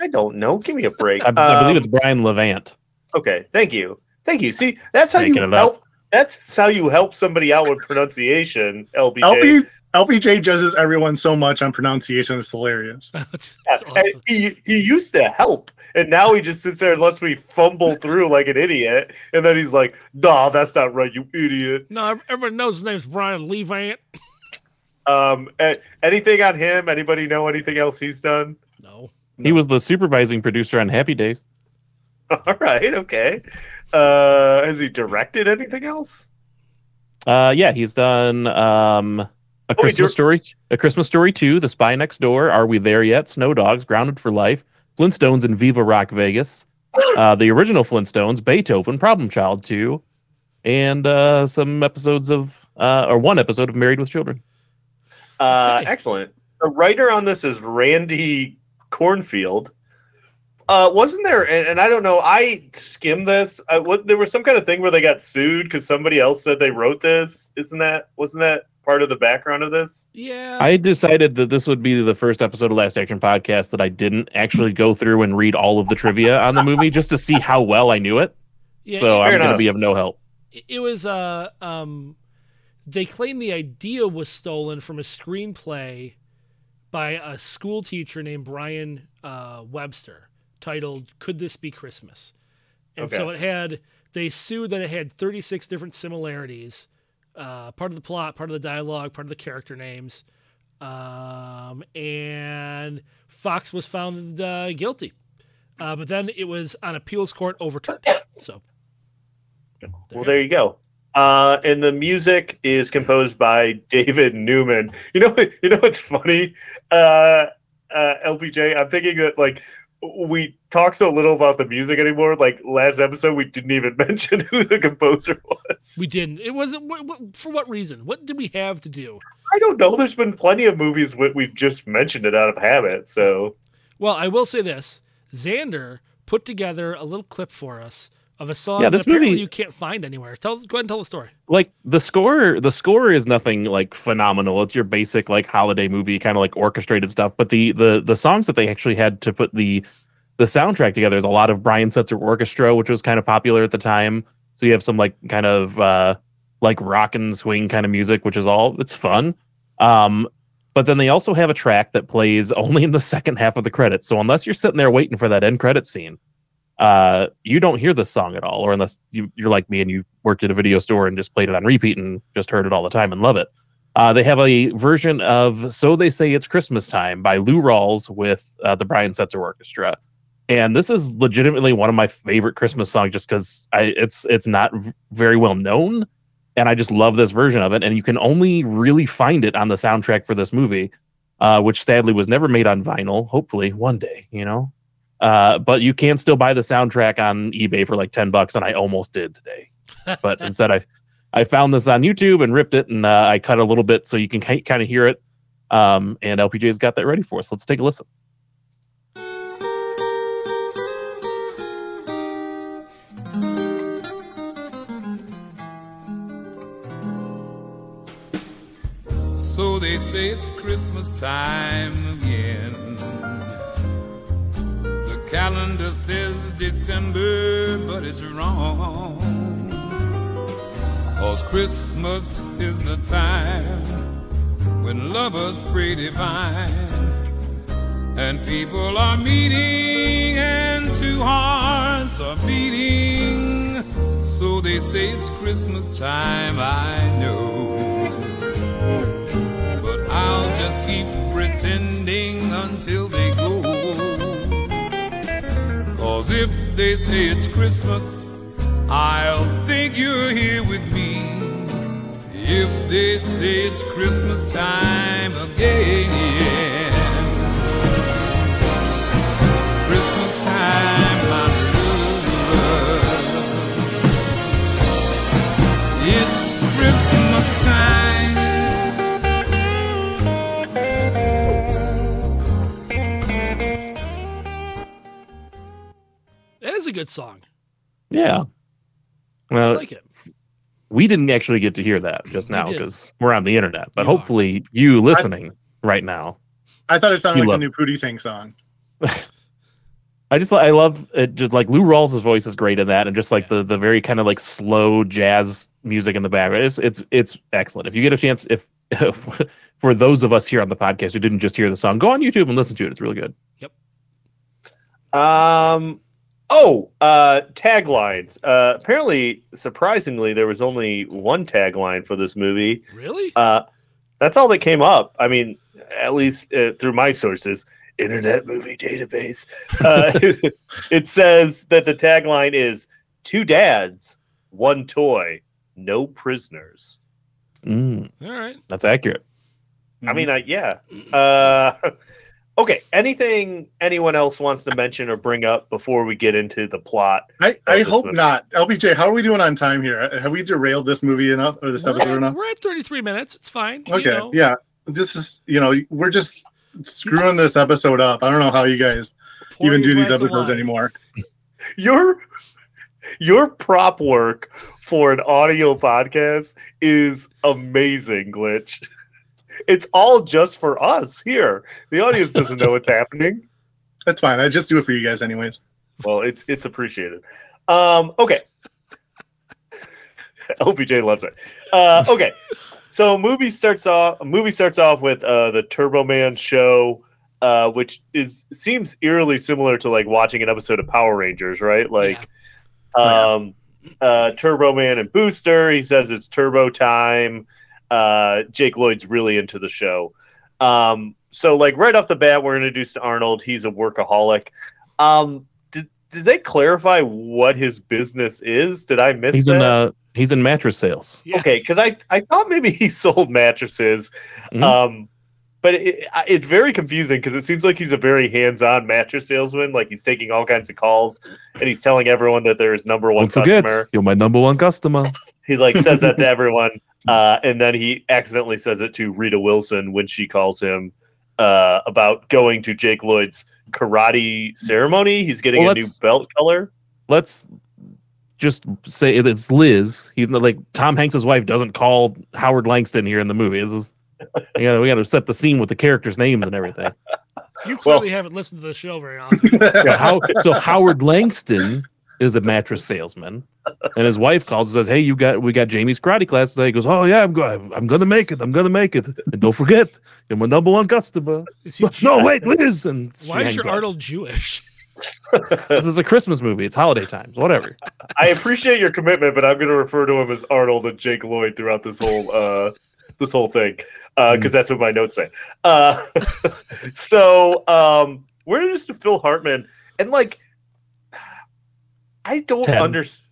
I don't know. Give me a break. I, I believe Um, it's Brian Levant. Okay, thank you, thank you. See, that's how Making you it up. help. That's how you help somebody out with pronunciation. LBJ. LP, LPJ judges everyone so much on pronunciation. It's hilarious. That's, that's and awesome. he he used to help, and now he just sits there and lets me fumble through like an idiot. And then he's like, "Nah, that's not right, you idiot." No, everyone knows his name's Brian Levant. Um, anything on him? Anybody know anything else he's done? No. He was the supervising producer on Happy Days. All right, okay. Uh, has he directed anything else? Uh, yeah, he's done um, a he Christmas dir- story, a Christmas story two, The Spy Next Door, Are We There Yet? Snow Dogs, Grounded for Life, Flintstones, and Viva Rock Vegas. Uh, the original Flintstones, Beethoven, Problem Child two, and uh, some episodes of uh, or one episode of Married with Children. Uh, Okay. excellent. The writer on this is Randy Kornfield. Uh, wasn't there? And, and I don't know. I skimmed this. I, what, there was some kind of thing where they got sued because somebody else said they wrote this. Isn't that? Wasn't that part of the background of this? Yeah. I decided that this would be the first episode of Last Action Podcast that I didn't actually go through and read all of the trivia on the movie just to see how well I knew it. yeah, so I'm Fair going to be of no help. it, it was uh um they claim the idea was stolen from a screenplay by a school teacher named Brian uh, Webster titled Could This Be Christmas? And so it had they sued that it had 36 different similarities. Uh, part of the plot, part of the dialogue, part of the character names. Um, and Fox was found uh, guilty. Uh, but then it was on appeals court overturned. So Well, there you go. Uh, and the music is composed by David Newman. You know, you know what's funny? Uh, uh, LPJ, I'm thinking that like we talk so little about the music anymore. Like last episode, we didn't even mention who the composer was. We didn't. It wasn't for what reason? What did we have to do? I don't know. There's been plenty of movies where we've just mentioned it out of habit. So Well, I will say this: Xander put together a little clip for us of a song Yeah, that this movie- you can't find anywhere. Tell, go ahead and tell the story. like the score the score is nothing like phenomenal. It's your basic like holiday movie kind of like orchestrated stuff. But the the the songs that they actually had to put the the soundtrack together is a lot of brian setzer orchestra which was kind of popular at the time. So you have some like kind of uh like rock and swing kind of music which is all it's fun. Um but then they also have a track that plays only in the second half of the credits. So unless you're sitting there waiting for that end credit scene uh you don't hear this song at all or unless you, you're like me and you worked at a video store and just played it on repeat and just heard it all the time and love it. Uh, they have a version of so they say it's christmas time by lou rawls with uh, the brian setzer orchestra. And this is legitimately one of my favorite christmas songs just because it's it's not very well known and i just love this version of it and you can only really find it on the soundtrack for this movie uh, which sadly was never made on vinyl hopefully one day you know uh, but you can still buy the soundtrack on eBay for like 10 bucks, and I almost did today. But instead, I, I found this on YouTube and ripped it, and uh, I cut a little bit so you can kind of hear it. Um, and LPJ's got that ready for us. Let's take a listen. So they say it's Christmas time again. Calendar says December, but it's wrong. Cause Christmas is the time when lovers pray divine. And people are meeting and two hearts are beating. So they say it's Christmas time, I know. But I'll just keep pretending until they. Cause if they say it's Christmas, I'll think you're here with me. If they say it's Christmas time again. Christmas time, my love. It's Christmas time. Is a good song. Yeah. Well, I like it. we didn't actually get to hear that just now because we're on the internet, but You are. hopefully you listening right now. I thought it sounded like love- the new Pootie Tang song. I just I love it. Just like Lou Rawls' voice is great in that, and just like the the very kind of like slow jazz music in the background. It's it's it's excellent. If you get a chance, if, for those of us here on the podcast who didn't just hear the song, go on YouTube and listen to it. It's really good. Yep. Um. Oh, uh, taglines. Uh, apparently, surprisingly, there was only one tagline for this movie. Really? Uh, that's all that came up. I mean, at least uh, through my sources, Internet Movie Database. Uh, it says that the tagline is two dads, one toy, no prisoners. Mm, All right. that's accurate. I mean, I, yeah. Uh, okay. Anything anyone else wants to mention or bring up before we get into the plot? I, I hope movie. not. LPJ, how are we doing on time here? Have we derailed this movie enough or this We're episode at, enough? we're at 33 minutes. It's fine. you Okay, know. yeah. This is you know we're just screwing this episode up. I don't know how you guys Pour even do these episodes anymore. Your your prop work for an audio podcast is amazing, Glitch. It's all just for us here. The audience doesn't know what's happening. That's fine. I just do it for you guys anyways. Well, it's it's appreciated. Um, okay. LPJ loves it. Uh, okay, so movie starts off. Movie starts off with uh, the Turbo Man show, uh, which is seems eerily similar to like watching an episode of Power Rangers, right? Like, um, uh, Turbo Man and Booster. He says it's Turbo time. Uh, Jake Lloyd's really into the show. Um, so like right off the bat, we're introduced to Arnold. He's a workaholic. Um, did, did they clarify what his business is? Did I miss He's that? in uh he's in mattress sales. Yeah. Okay, because I I thought maybe he sold mattresses. Mhm. Um, but it, it's very confusing because it seems like he's a very hands-on mattress salesman. Like he's taking all kinds of calls and he's telling everyone that they're his number one Don't forget, customer. you're my number one customer. He like says that to everyone, uh, and then he accidentally says it to Rita Wilson when she calls him uh, about going to Jake Lloyd's karate ceremony. He's getting Well, a new belt color. Let's just say it's Liz. He's not like Tom Hanks's wife doesn't call Howard Langston here in the movie. This is we gotta we gotta set the scene with the characters' names and everything. You clearly haven't listened to the show very often. Yeah, how, so Howard Langston is a mattress salesman, and his wife calls and says, "Hey, you got we got Jamie's karate class today." He goes, "Oh yeah, I'm going. I'm gonna make it. I'm gonna make it. And don't forget, you're my number one customer." Is he no, wait, Liz. And she Why is your up. Arnold Jewish? This is a Christmas movie. It's holiday times. Whatever. I appreciate your commitment, but I'm going to refer to him as Arnold and Jake Lloyd throughout this whole uh, this whole thing Uh because that's what my notes say. Uh, so um, we're introduced to Phil Hartman, and like, I don't understand.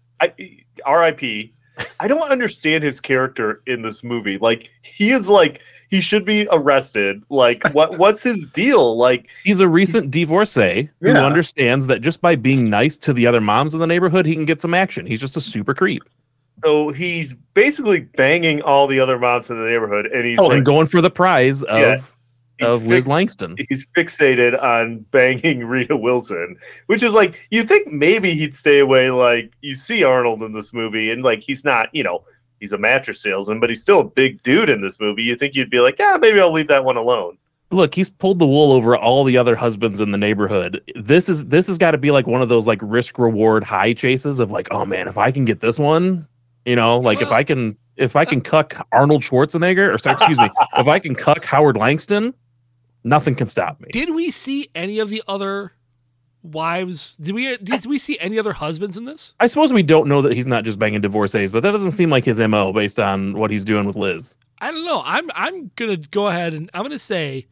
R.I.P. I don't understand his character in this movie. Like, he is like he should be arrested. Like, what what's his deal? Like, He's a recent divorcee who understands that just by being nice to the other moms in the neighborhood, he can get some action. He's just a super creep. so he's basically banging all the other moms in the neighborhood, and he's Oh, like, and going for the prize of Yeah. Of Liz Langston. he's fixated on banging Rita Wilson, which is like you think maybe he'd stay away. Like you see Arnold in this movie, and like he's not, you know, he's a mattress salesman, but he's still a big dude in this movie. You think you'd be like, yeah, maybe I'll leave that one alone. Look, he's pulled the wool over all the other husbands in the neighborhood. This is this has got to be like one of those like risk reward high chases of like, oh man, if I can get this one, you know, like if I can if I can cuck Arnold Schwarzenegger or sorry, excuse me, if I can cuck Howard Langston, nothing can stop me. Did we see any of the other wives? Did we did we see any other husbands in this? I suppose we don't know that he's not just banging divorcees, but that doesn't seem like his mo based on what he's doing with Liz. I don't know. I'm I'm gonna go ahead and I'm gonna say,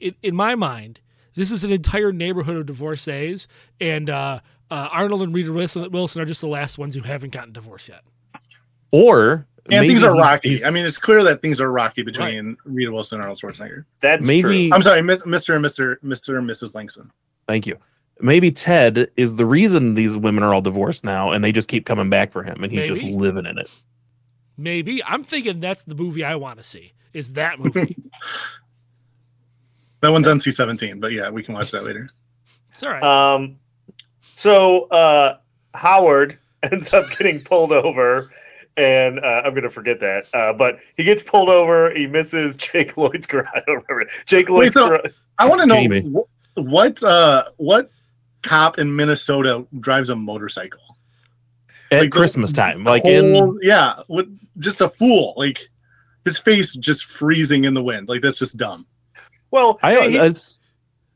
in, in my mind, this is an entire neighborhood of divorcees, and uh, uh, Arnold and Rita Wilson, Wilson are just the last ones who haven't gotten divorced yet. Or And maybe things are rocky. he's- I mean, it's clear that things are rocky between Rita Wilson and Arnold Schwarzenegger. That's Maybe- true. I'm sorry, Mr. and Mr. Mr. and Mrs. Langston. Thank you. Maybe Ted is the reason these women are all divorced now, and they just keep coming back for him, and he's just living in it. Maybe I'm thinking that's the movie I want to see. Is that movie? That one's on C17, but yeah, we can watch that later. it's all right. Um, so uh, Howard ends up getting pulled over, and uh, I'm going to forget that. Uh, but he gets pulled over. He misses Jake Lloyd's garage. I don't remember. Jake Wait, Lloyd's so garage. I want to know Jamie. wh- what uh what cop in Minnesota drives a motorcycle? At Like the- Christmas time, like in yeah, what, just a fool. Like his face just freezing in the wind. Like that's just dumb. Well, I he- it's,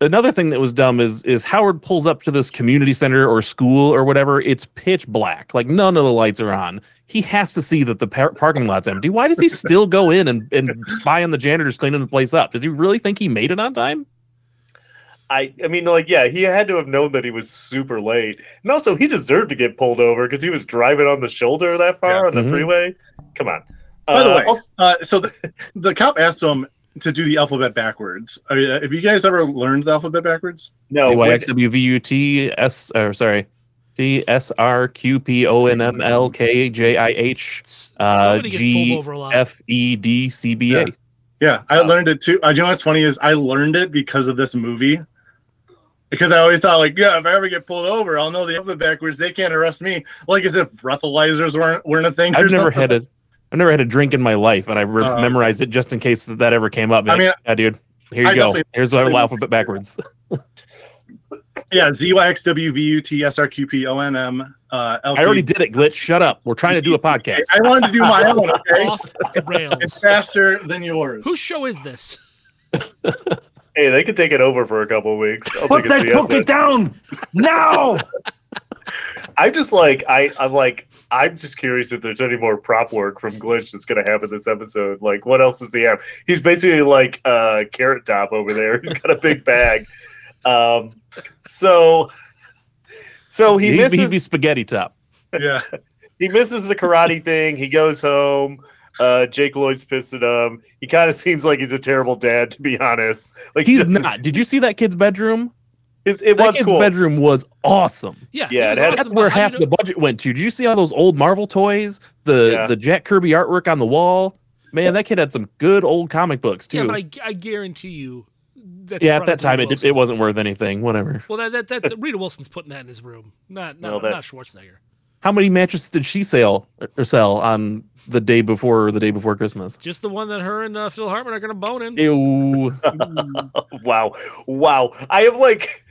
another thing that was dumb is is Howard pulls up to this community center or school or whatever. It's pitch black, like none of the lights are on. He has to see that the par- parking lot's empty. Why does he still go in and, and spy on the janitors cleaning the place up? Does he really think he made it on time? I, I mean, like, yeah, he had to have known that he was super late, and also he deserved to get pulled over because he was driving on the shoulder that far Yeah. on the Mhm. freeway. Come on. By the Uh, way, also- uh, so the, the cop asked him to do the alphabet backwards. Are, you- have you guys ever learned the alphabet backwards? no, C Y when- X W V U T S or sorry, T S R Q P O N M L K J I H S- uh, Somebody gets pulled G over a lot. F E D C B A. Yeah. Yeah, I Oh. learned it too. Uh, you know what's funny is I learned it because of this movie. Because I always thought, like, yeah, if I ever get pulled over, I'll know the alphabet backwards. They can't arrest me. Like as if breathalyzers weren't weren't a thing. or I've never something. had a I've never had a drink in my life, and I re- Uh, memorized it just in case that ever came up. I mean, yeah, dude, here you go. Here's what I go. definitely- Here's the alphabet backwards. Yeah, Z Y X W V U T S R Q P O N M. Uh, L I already did it, glitch. Shut up. We're trying to do a podcast. I wanted to do my own. Okay, Off the it's faster than yours. Whose show is this? hey, they could take it over for a couple of weeks. I'll Put take a that cookie siesta. down now. I'm just like I, I'm like I'm just curious if there's any more prop work from Glitch that's gonna happen this episode. Like, what else does he have? He's basically like uh, Carrot Top over there. He's got a big bag. Um, so, so he He'd misses he'd be spaghetti top. Yeah, he misses the karate thing. He goes home. Uh, Jake Lloyd's pissed at him. He kind of seems like he's a terrible dad, to be honest. Like He's not. Did you see that kid's bedroom? It, it that was kid's cool. bedroom was awesome. Yeah, Yeah, was it awesome, That's where half you the budget went to. Did you see all those old Marvel toys? The Yeah. the Jack Kirby artwork on the wall. Man, that kid had some good old comic books too. Yeah, but I, I guarantee you. That's yeah, at that time Rita it, Wilson. it wasn't worth anything. Whatever. Well, that, that that Rita Wilson's putting that in his room, not not, Well, that- not Schwarzenegger. How many mattresses did she sell or sell on the day before or the day before Christmas? Just the one that her and uh, Phil Hartman are going to bone in. Ew. wow, wow! I have like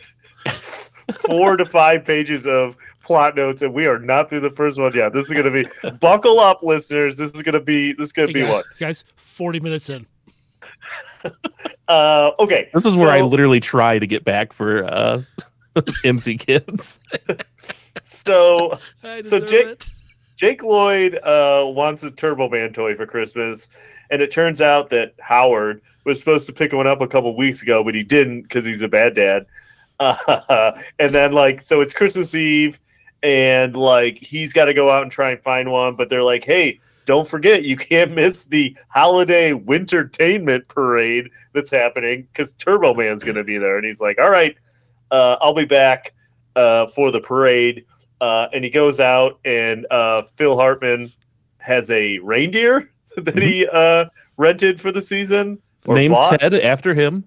four to five pages of plot notes, and we are not through the first one yet. This is going to be buckle up, listeners. This is going to be this is going Hey, to be guys, what? guys, forty minutes in. Uh, okay, This is where I literally try to get back for uh, MC Kids. So so Jake it. Jake Lloyd uh, wants a Turbo Man toy for Christmas, and it turns out that Howard was supposed to pick one up a couple weeks ago, but he didn't because he's a bad dad. Uh, and then like so it's Christmas Eve, and like he's got to go out and try and find one, but they're like, hey. Don't forget, you can't miss the holiday wintertainment parade that's happening because Turbo Man's going to be there. And he's like, "All right, uh, I'll be back uh, for the parade." Uh, and he goes out, and uh, Phil Hartman has a reindeer that he uh, rented for the season. Named bought. Ted after him.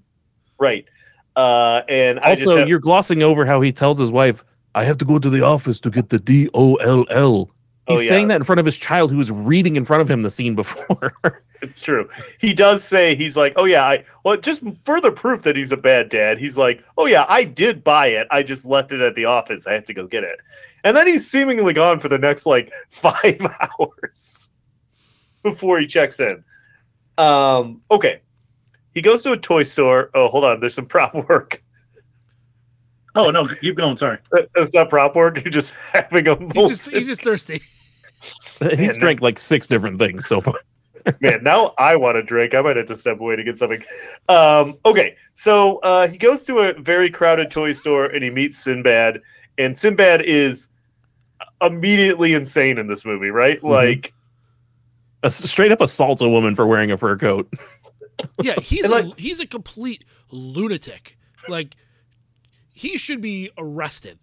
right? Uh, and I just Also, have, you're glossing over how he tells his wife, I have to go to the office to get the D O L L. He's Oh, yeah. saying that in front of his child who was reading in front of him the scene before. it's true. He does say he's like, "Oh yeah, I well, just further proof that he's a bad dad." He's like, "Oh yeah, I did buy it. I just left it at the office. I have to go get it." And then he's seemingly gone for the next like five hours before he checks in. Um, okay, he goes to a toy store. Oh, hold on, there's some prop work. Oh no, keep going. Sorry. That's not prop work. You're just having a He's just, he's just thirsty. He's Man, drank like six different things so far. Man, now I want to drink. I might have to step away to get something. Um, okay, so uh, he goes to a very crowded toy store and he meets Sinbad, and Sinbad is immediately insane in this movie, right? Mhm. Like, A- straight up assaults a woman for wearing a fur coat. Yeah, he's And, a, he's a complete lunatic. Like he should be arrested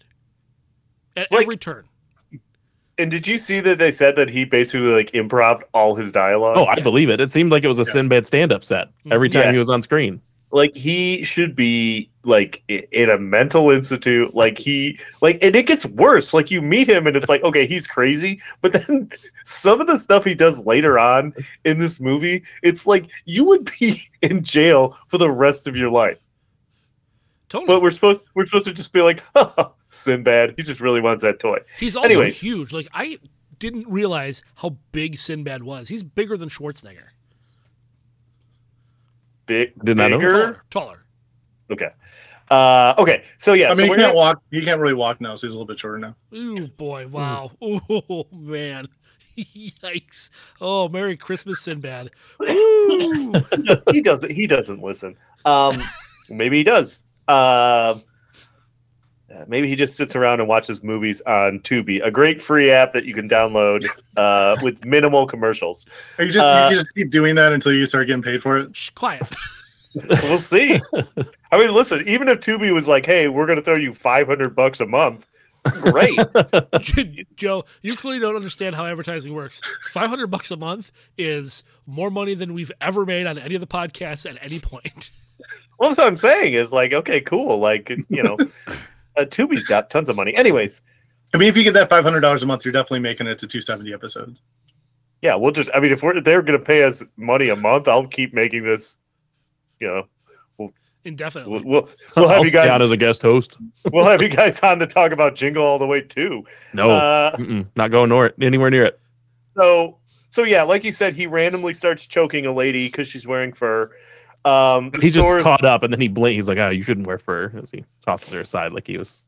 at Like- every turn. and did you see that they said that he basically like improv all his dialogue? Oh, I Yeah. believe it. It seemed like it was a Sinbad stand-up set every mm-hmm. time Yeah. he was on screen. like he should be like in a mental institute like he like and it gets worse like you meet him and it's like okay he's crazy but then some of the stuff he does later on in this movie it's like you would be in jail for the rest of your life Totally. but we're supposed we're supposed to just be like oh, sinbad he just really wants that toy he's also anyways. huge. Like I didn't realize how big Sinbad was. He's bigger than Schwarzenegger. big Did not know. bigger Taller. Taller. okay uh okay so yeah I mean, so he can't gonna- walk. He can't really walk now, so he's a little bit shorter now. Ooh boy, wow. Oh man. Yikes. Oh, Merry Christmas, Sinbad. Woo! he doesn't he doesn't listen um maybe he does uh maybe he just sits around and watches movies on Tubi, a great free app that you can download uh, with minimal commercials. Are you just Uh, you just keep doing that until you start getting paid for it? Shh, quiet. We'll see. I mean, listen, even if Tubi was like, "Hey, we're going to throw you five hundred bucks a month," great. Joe, you clearly don't understand how advertising works. 500 bucks a month is more money than we've ever made on any of the podcasts at any point. Well, that's what I'm saying is like, okay, cool. Like, you know, uh, Tubi's got tons of money. Anyways, I mean, if you get that five hundred dollars a month, you're definitely making it to two seventy episodes. yeah, we'll just. I mean, if we're if they're going to pay us money a month, I'll keep making this. You know, Indefinitely. we'll we'll, we'll have I'll you stay on guys. as a guest host. We'll have you guys on to talk about Jingle all the way too. No, Uh, not going nor- anywhere near it. So so yeah, like you said, he randomly starts choking a lady because she's wearing fur. Um, He just store- caught up and then he blinked. He's like, "Oh, you shouldn't wear fur." As he tosses her aside, like he was.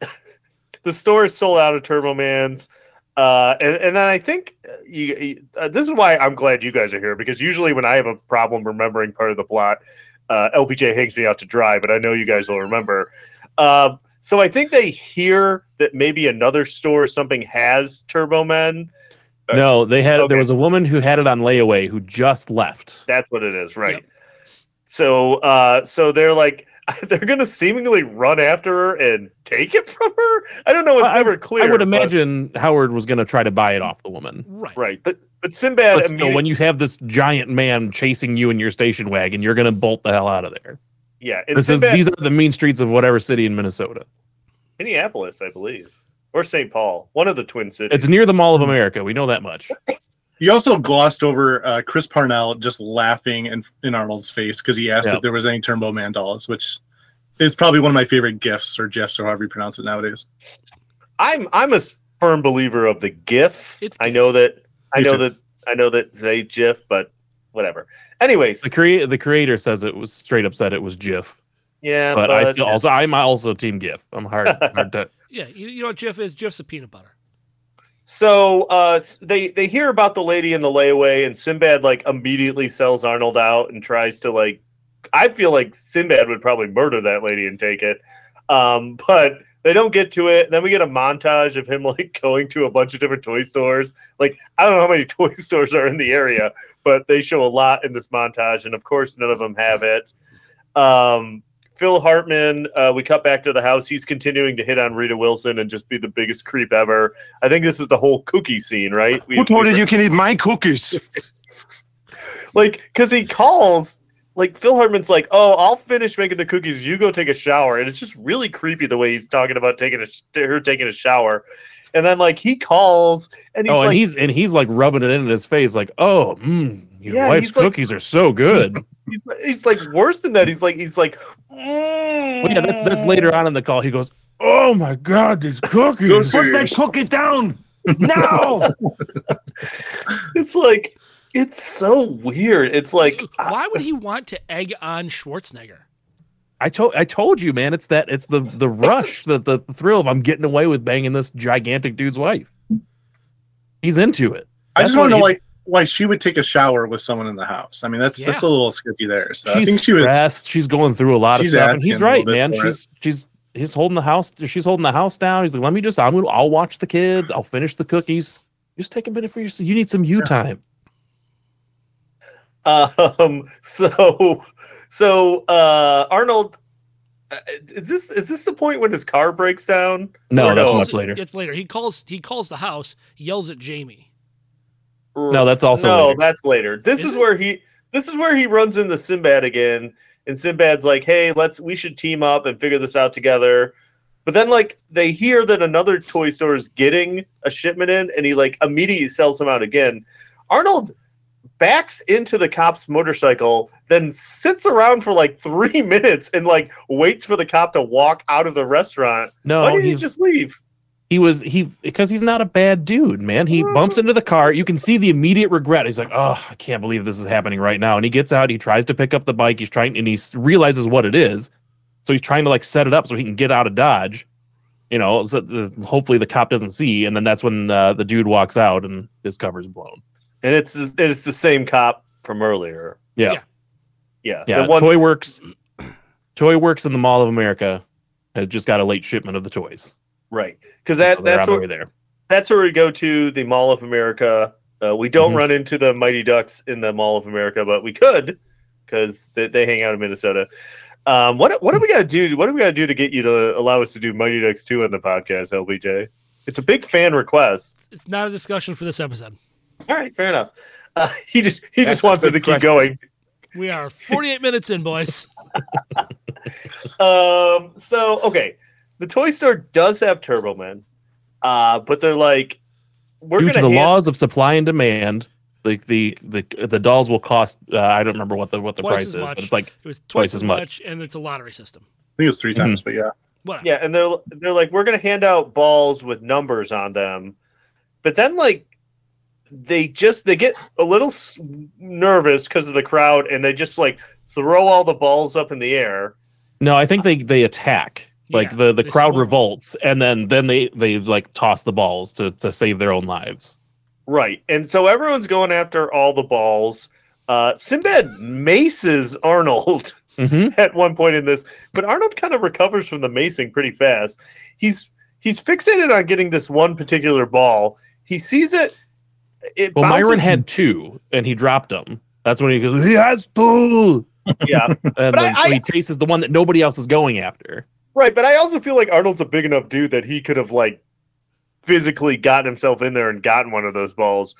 the store is sold out of Turbo Mans. Uh, and, and then I think uh, you, you- uh, this is why I'm glad you guys are here because usually when I have a problem remembering part of the plot, uh, LPJ hangs me out to dry, but I know you guys will remember. Um, so I think they hear that maybe another store or something has Turbo Men, No, they had Okay. there was a woman who had it on layaway who just left. That's what it is, right? So, uh, so they're like, they're gonna seemingly run after her and take it from her. I don't know. It's I- never clear. I would but- imagine Howard was going to try to buy it off the woman. Right. right? But but Sinbad But still, immediately, when you have this giant man chasing you in your station wagon, you're going to bolt the hell out of there. yeah, and This is these are the mean streets of whatever city in Minnesota. Minneapolis, I believe, or St. Paul, one of the Twin Cities. It's near the Mall of America. We know that much. You also glossed over uh, Chris Parnell just laughing in, in Arnold's face because he asked Yeah. if there was any Turbo Man dolls, which is probably one of my favorite gifs or gifs or however you pronounce it nowadays. I'm I'm a firm believer of the GIF. It's I know that I know too. that I know that they GIF, but whatever. Anyways, The create the creator says it was straight up said it was GIF, yeah, but, I still also I'm also team GIF. I'm hard, hard to Yeah, you, you know what Jif is? Jif's a peanut butter. So uh, they they hear about the lady in the layaway, and Sinbad like immediately sells Arnold out and tries to like. I feel like Sinbad would probably murder that lady and take it, um, but they don't get to it. Then we get a montage of him like going to a bunch of different toy stores. Like I don't know how many toy stores are in the area, but they show a lot in this montage, and of course none of them have it. Um, Phil Hartman, uh, we cut back to the house. He's continuing to hit on Rita Wilson and just be the biggest creep ever. I think this is the whole cookie scene, right? We- Who told we- you you can eat my cookies? Like, because he calls, like, Phil Hartman's like, oh, I'll finish making the cookies. You go take a shower. And it's just really creepy the way he's talking about taking a sh- her taking a shower. And then, like, he calls and he's oh, like, and he's and he's like rubbing it in his face, like, "Oh, mm, your Yeah, wife's he's like- cookies are so good." he's, he's like worse than that. He's like, he's like, well, yeah, that's that's later on in the call. He goes, "Oh my god, these cookies!" Put that cookie down now. it's like, it's so weird. It's like, Why would he want to egg on Schwarzenegger? I told I told you, man. It's that it's the the rush, the the thrill of I'm getting away with banging this gigantic dude's wife. He's into it. I just want to know like why she would take a shower with someone in the house. I mean, that's that's a little sketchy there. So I she's think she was. She's going through a lot of stuff, and he's right, man. for it. She's she's he's holding the house. She's holding the house down. He's like, let me just. I'm gonna. I'll watch the kids. I'll finish the cookies. Just take a minute for yourself. You need some you time. Um. So, so uh, Arnold, uh, is this is this the point when his car breaks down? No, Or that's no? much later. It's later. He calls. He calls the house. Yells at Jamie. No, mm, that's also no, later. that's later. This Is is, where he this is where he runs into Sinbad again, and Sinbad's like, "Hey, let's we should team up and figure this out together." But then, like, they hear that another toy store is getting a shipment in, and he like immediately sells them out again. Arnold backs into the cop's motorcycle, then sits around for like three minutes and like waits for the cop to walk out of the restaurant. No, Why didn't he just leave? He was he because he's not a bad dude, man. He bumps into the car. You can see the immediate regret. He's like, "Oh, I can't believe this is happening right now." And he gets out. He tries to pick up the bike. He's trying, and he realizes what it is. So he's trying to like set it up so he can get out of Dodge. You know, so the, hopefully the cop doesn't see. And then that's when uh, the dude walks out and his cover's blown. And it's it's the same cop from earlier. Yeah, Yeah. Yeah, yeah. the one Toy Works, Toy Works in the Mall of America has just got a late shipment of the toys. Right because that they're that's where there. that's where we go to the Mall of America. Uh, we don't Mhm. run into the Mighty Ducks in the Mall of America, but we could because they, they hang out in Minnesota. Um, what what do we got to do? What do we got to do to get you to allow us to do Mighty Ducks two on the podcast, LPJ? It's a big fan request. It's not a discussion for this episode. All right, fair enough. Uh, he just he That's just wants it good to keep question. going. We are 48 minutes in, boys. Um. So okay, the toy store does have Turbo Men, uh, but they're like, we're Due gonna to the hand- laws of supply and demand, like the, the the dolls will cost. Uh, I don't remember what the what the Twice price is, much. but it's like It was twice twice, as as much. much, and it's a lottery system. I think it was three times, but yeah. Whatever. Yeah, and they're they're like, we're gonna hand out balls with numbers on them, but then like they just they get a little nervous because of the crowd, and they just like throw all the balls up in the air. No, I think they they attack. Like Yeah, the the crowd revolts, and then then they they like toss the balls to to save their own lives. Right, and so everyone's going after all the balls. Uh, Sinbad maces Arnold. hmm at one point in this, but Arnold kind of recovers from the macing pretty fast. He's he's fixated on getting this one particular ball. He sees it it Well, Myron had two, and he dropped them. That's when he goes, he has two. yeah And But then I- so he chases the one that nobody else is going after. Right but i also feel like arnold's a big enough dude that he could have like physically gotten himself in there and gotten one of those balls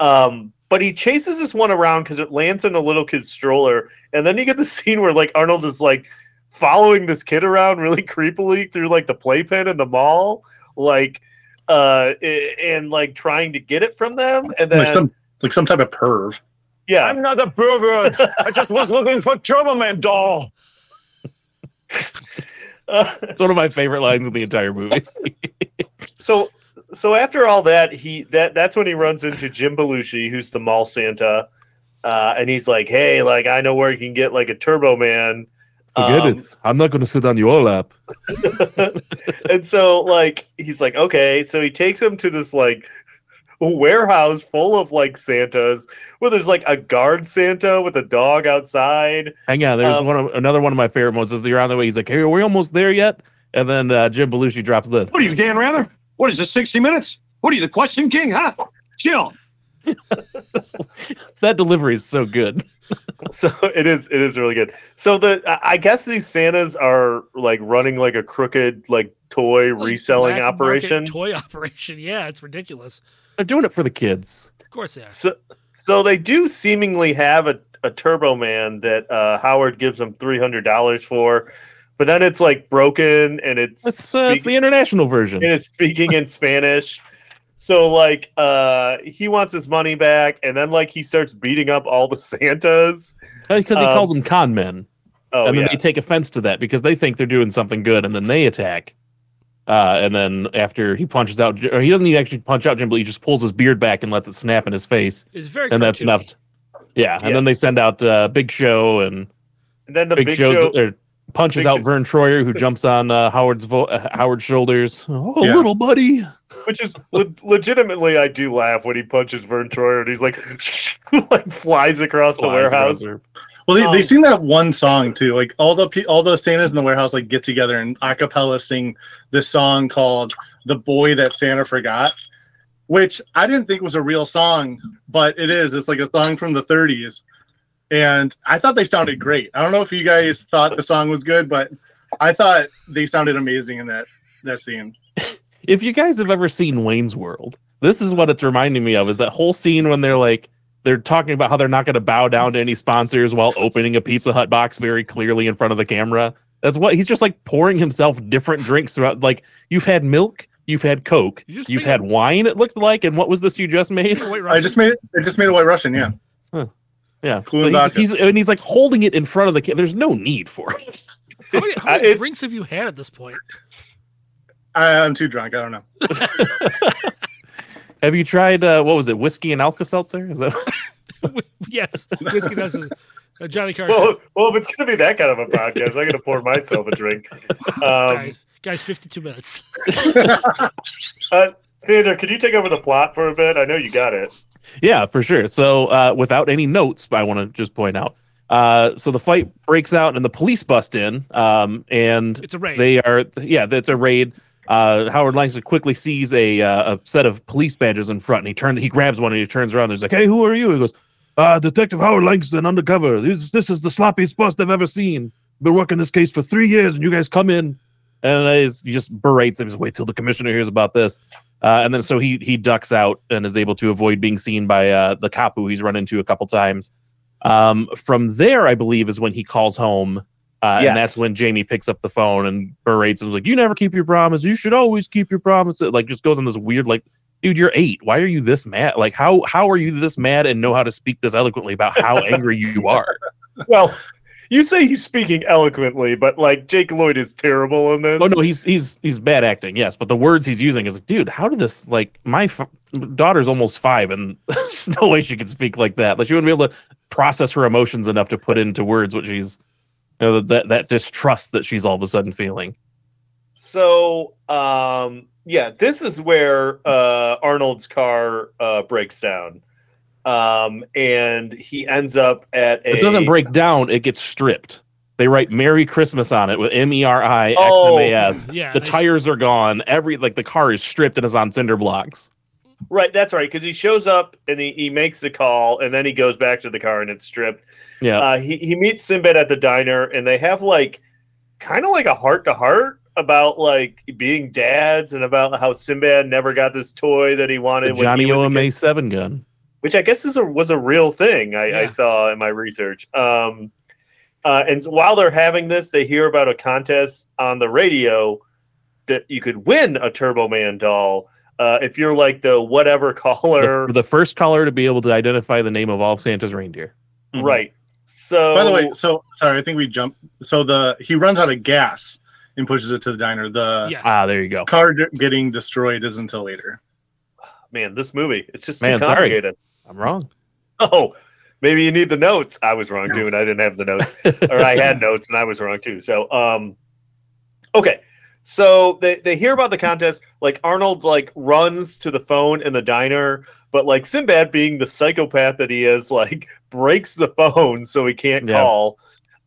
um but he chases this one around because it lands in a little kid's stroller and then you get the scene where like arnold is like following this kid around really creepily through like the playpen in the mall like uh and like trying to get it from them and then like some like some type of perv. yeah I'm not a pervert. I just was looking for Turbo Man doll. It's one of my favorite lines in the entire movie. so so after all that he that that's when he runs into jim belushi who's the mall santa uh and he's like hey like i know where you can get like a turbo man Forget Um, it. I'm not going to sit on your lap. and so like he's like okay so he takes him to this like warehouse full of like santas where there's like a guard santa with a dog outside Hang on, there's Um, one of, another one of my favorite moments. Is you're on the way. He's like, "Hey, are we almost there yet?" And then uh, Jim Belushi drops this. What are you, Dan Rather? What is this, 60 minutes? What are you, the question king, huh? Chill. That delivery is so good. so it is it is really good so the I- i guess these santas are like running like a crooked like toy Like, reselling black market operation toy operation. Yeah, it's ridiculous. They're doing it for the kids. Of course they are. So, so they do seemingly have a, a Turbo Man that uh, Howard gives them three hundred dollars for, but then it's like broken and it's It's uh, it's the international version. and it's speaking in Spanish. So like uh he wants his money back, and then like he starts beating up all the Santas. Because he Um, calls them con men. Oh and then yeah, they take offense to that because they think they're doing something good and then they attack. Uh, and then after he punches out, or he doesn't even actually punch out Jim, but he just pulls his beard back and lets it snap in his face. It's very and that's cartoony. enough. Yeah. And then they send out uh, Big Show and and then the Big, Big, Show. or punches Big out Show- Vern Troyer, who jumps on uh, Howard's vo- uh, Howard's shoulders. Oh, Yeah. little buddy. Which is le- legitimately, I do laugh when he punches Vern Troyer and he's like, like flies across the Flies warehouse. Well, they, Um, they sing that one song too. Like all the all the Santas in the warehouse like get together and a cappella sing this song called "The Boy That Santa Forgot," which I didn't think was a real song, but it is. It's like a song from the 30s, and I thought they sounded great. I don't know if you guys thought the song was good, but I thought they sounded amazing in that that scene. if you guys have ever seen Wayne's World, this is what it's reminding me of is that whole scene when they're like they're talking about how they're not going to bow down to any sponsors while opening a Pizza Hut box very clearly in front of the camera. That's what he's just like pouring himself different drinks throughout. Like you've had milk, you've had Coke, You just you've made had wine. It looked like, and what was this you just made? I just made it I just made a White Russian. Yeah, Yeah, Cool so and he just- he's and he's like holding it in front of the. Ca- There's no need for it. How many, how many it's- drinks have you had at this point? I, I'm too drunk. I don't know. Have you tried uh, what was it, whiskey and Alka Seltzer? Is that yes, whiskey and is- uh, Johnny Carson. Well, well, if it's gonna be that kind of a podcast, I'm gonna pour myself a drink. Um, guys, guys, fifty-two minutes. uh, Xander, could you take over the plot for a bit? I know you got it. Yeah, for sure. So, uh, without any notes, I want to just point out. Uh, so the fight breaks out and the police bust in. Um, and It's a raid. They are, yeah, it's a raid. Uh, Howard Langston quickly sees a uh, a set of police badges in front, and he turns, he grabs one, and he turns around. And he's like, "Hey, who are you?" He goes, uh, "Detective Howard Langston, undercover. This this is the sloppiest bust I've ever seen. Been working this case for three years, and you guys come in." And he just berates him. He's wait till the commissioner hears about this. Uh, and then so he he ducks out and is able to avoid being seen by uh, the cop who he's run into a couple times. Um, from there, I believe, is when he calls home, uh, Yes. and that's when Jamie picks up the phone and berates him. Like, "You never keep your promise. You should always keep your promise." It, like, just goes on this weird, like, "Dude, you're eight. Why are you this mad? Like, how how are you this mad and know how to speak this eloquently about how angry you are?" Well, you say he's speaking eloquently, but like Jake Lloyd is terrible in this. Oh no, he's he's he's bad acting, yes, but the words he's using is like, dude, how did this like my f- daughter's almost five, and there's no way she could speak like that. Like she wouldn't be able to process her emotions enough to put into words what she's you know, that that distrust that she's all of a sudden feeling. So, um, yeah, this is where uh, Arnold's car uh, breaks down, um, and he ends up at a. It doesn't break down; it gets stripped. They write "Merry Christmas" on it with M E R I X M A S. Yeah, The tires are gone. Every like the car is stripped and is on cinder blocks. Right, that's right. Because he shows up and he, he makes the call, and then he goes back to the car and it's stripped. Yeah. Uh, he he meets Sinbad at the diner, and they have like kind of like a heart to heart about like being dads and about how Sinbad never got this toy that he wanted. when Johnny was a OMA seven gun. which I guess is a, was a real thing. I, I saw in my research. Um, uh, and while they're having this, they hear about a contest on the radio that you could win a Turbo Man doll. Uh, if you're like the whatever caller, The, the first caller to be able to identify the name of all of Santa's reindeer. right? So, By the way, so sorry, I think we jump. So the he runs out of gas and pushes it to the diner. The Yes. Ah, there you go. car getting destroyed isn't until later. man, this movie, it's just Man, too sorry. complicated. I'm wrong. Oh, maybe you need the notes. I was wrong too, and I didn't have the notes, or I had notes and I was wrong too. So, um, okay. So they, they hear about the contest. Like Arnold like runs to the phone in the diner, but like Sinbad, being the psychopath that he is, like breaks the phone so he can't Yeah. call.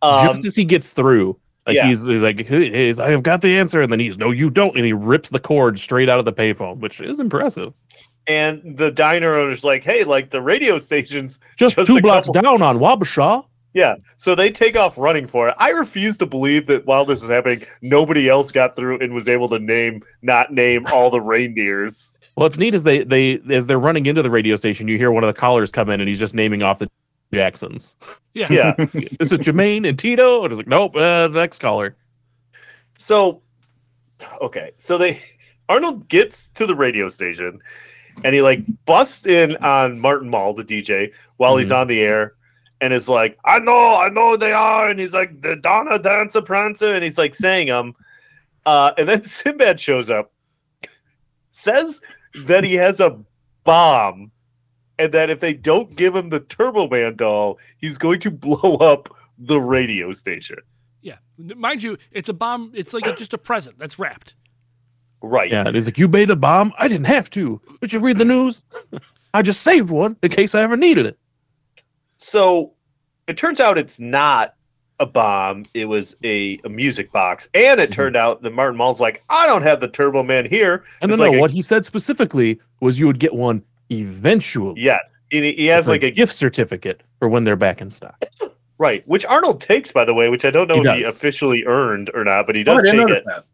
Um, Just as he gets through, like yeah. he's, he's like, "Hey, he's, I have got the answer, and then he's, no, you don't, and he rips the cord straight out of the payphone, which is impressive. and the diner owner's like, "Hey, like the radio station's Just, Just two blocks couple- down on Wabasha. Yeah, so they take off running for it. I refuse to believe that while this is happening, nobody else got through and was able to name, not name all the reindeers. Well, what's neat is they they as they're running into the radio station, you hear one of the callers come in and he's just naming off the Jacksons. Yeah. Yeah. this is Jermaine and Tito, and it's like, nope, uh, next caller. So, okay, so they Arnold gets to the radio station, and he like busts in on Martin Mull, the DJ, while he's on the air, and is like, "I know, I know they are," and he's like, "The Donner Dancer Prancer," and he's like saying them, uh, and then Sinbad shows up, says that he has a bomb. And that if they don't give him the Turbo Man doll, he's going to blow up the radio station. Yeah. Mind you, it's a bomb. It's like a, just a present that's wrapped. Right. Yeah, and he's like, you made a bomb? I didn't have to. Did you read the news? I just saved one in case I ever needed it. So it turns out it's not a bomb. It was a, a music box. And it mm-hmm. turned out that Martin Mull's like, I don't have the Turbo Man here. And no, It's no, like a- what he said specifically was you would get one eventually. Yes. He, he has like a gift certificate for when they're back in stock. right, which Arnold takes, by the way, which I don't know He if he officially earned or not, but he does I take it. that.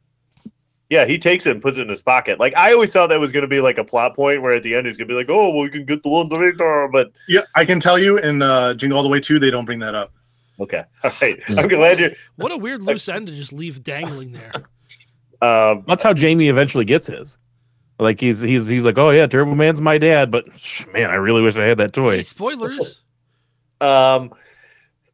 Yeah, he takes it and puts it in his pocket. Like I always thought that was gonna be like a plot point where at the end he's gonna be like, Oh, well, we can get the one to Victor, but Yeah, I can tell you in uh, Jingle All the Way 2, they don't bring that up. okay. All right. I'm glad you What a weird loose end to just leave dangling there. um That's how Jamie eventually gets his. Like he's he's he's like, oh yeah, Turbo Man's my dad, but man, I really wish I had that toy. Hey, spoilers. Um,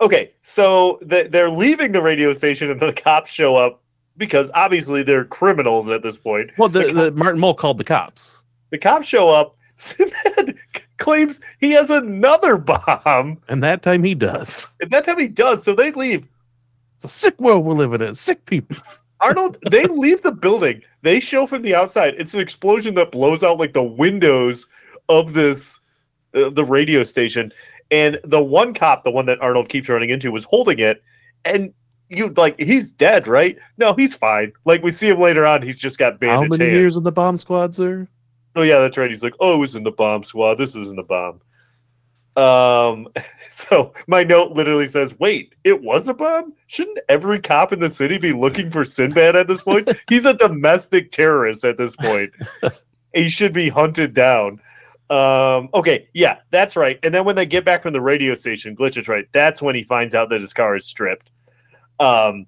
okay, so th- they're leaving the radio station, and the cops show up because obviously they're criminals at this point. Well, the, the Martin Mull called the cops, The cops show up. Sinbad claims he has another bomb, and that time he does. and that time he does. So they leave. It's a sick world we're living in. Sick people. Arnold, they leave the building. They show from the outside. It's an explosion that blows out like the windows of this uh, the radio station. And the one cop, the one that Arnold keeps running into, was holding it. And you like he's dead, right? No, he's fine. Like we see him later on, he's just got How many hands. years in the bomb squad, sir? Oh yeah, that's right. He's like, oh, it was in the bomb squad. This isn't a bomb. Um, so my note literally says, "Wait, it was a bomb? Shouldn't every cop in the city be looking for Sinbad at this point? He's a domestic terrorist at this point. he should be hunted down." Um, okay, yeah, that's right. And then when they get back from the radio station, Glitch is right. That's when he finds out that his car is stripped. Um,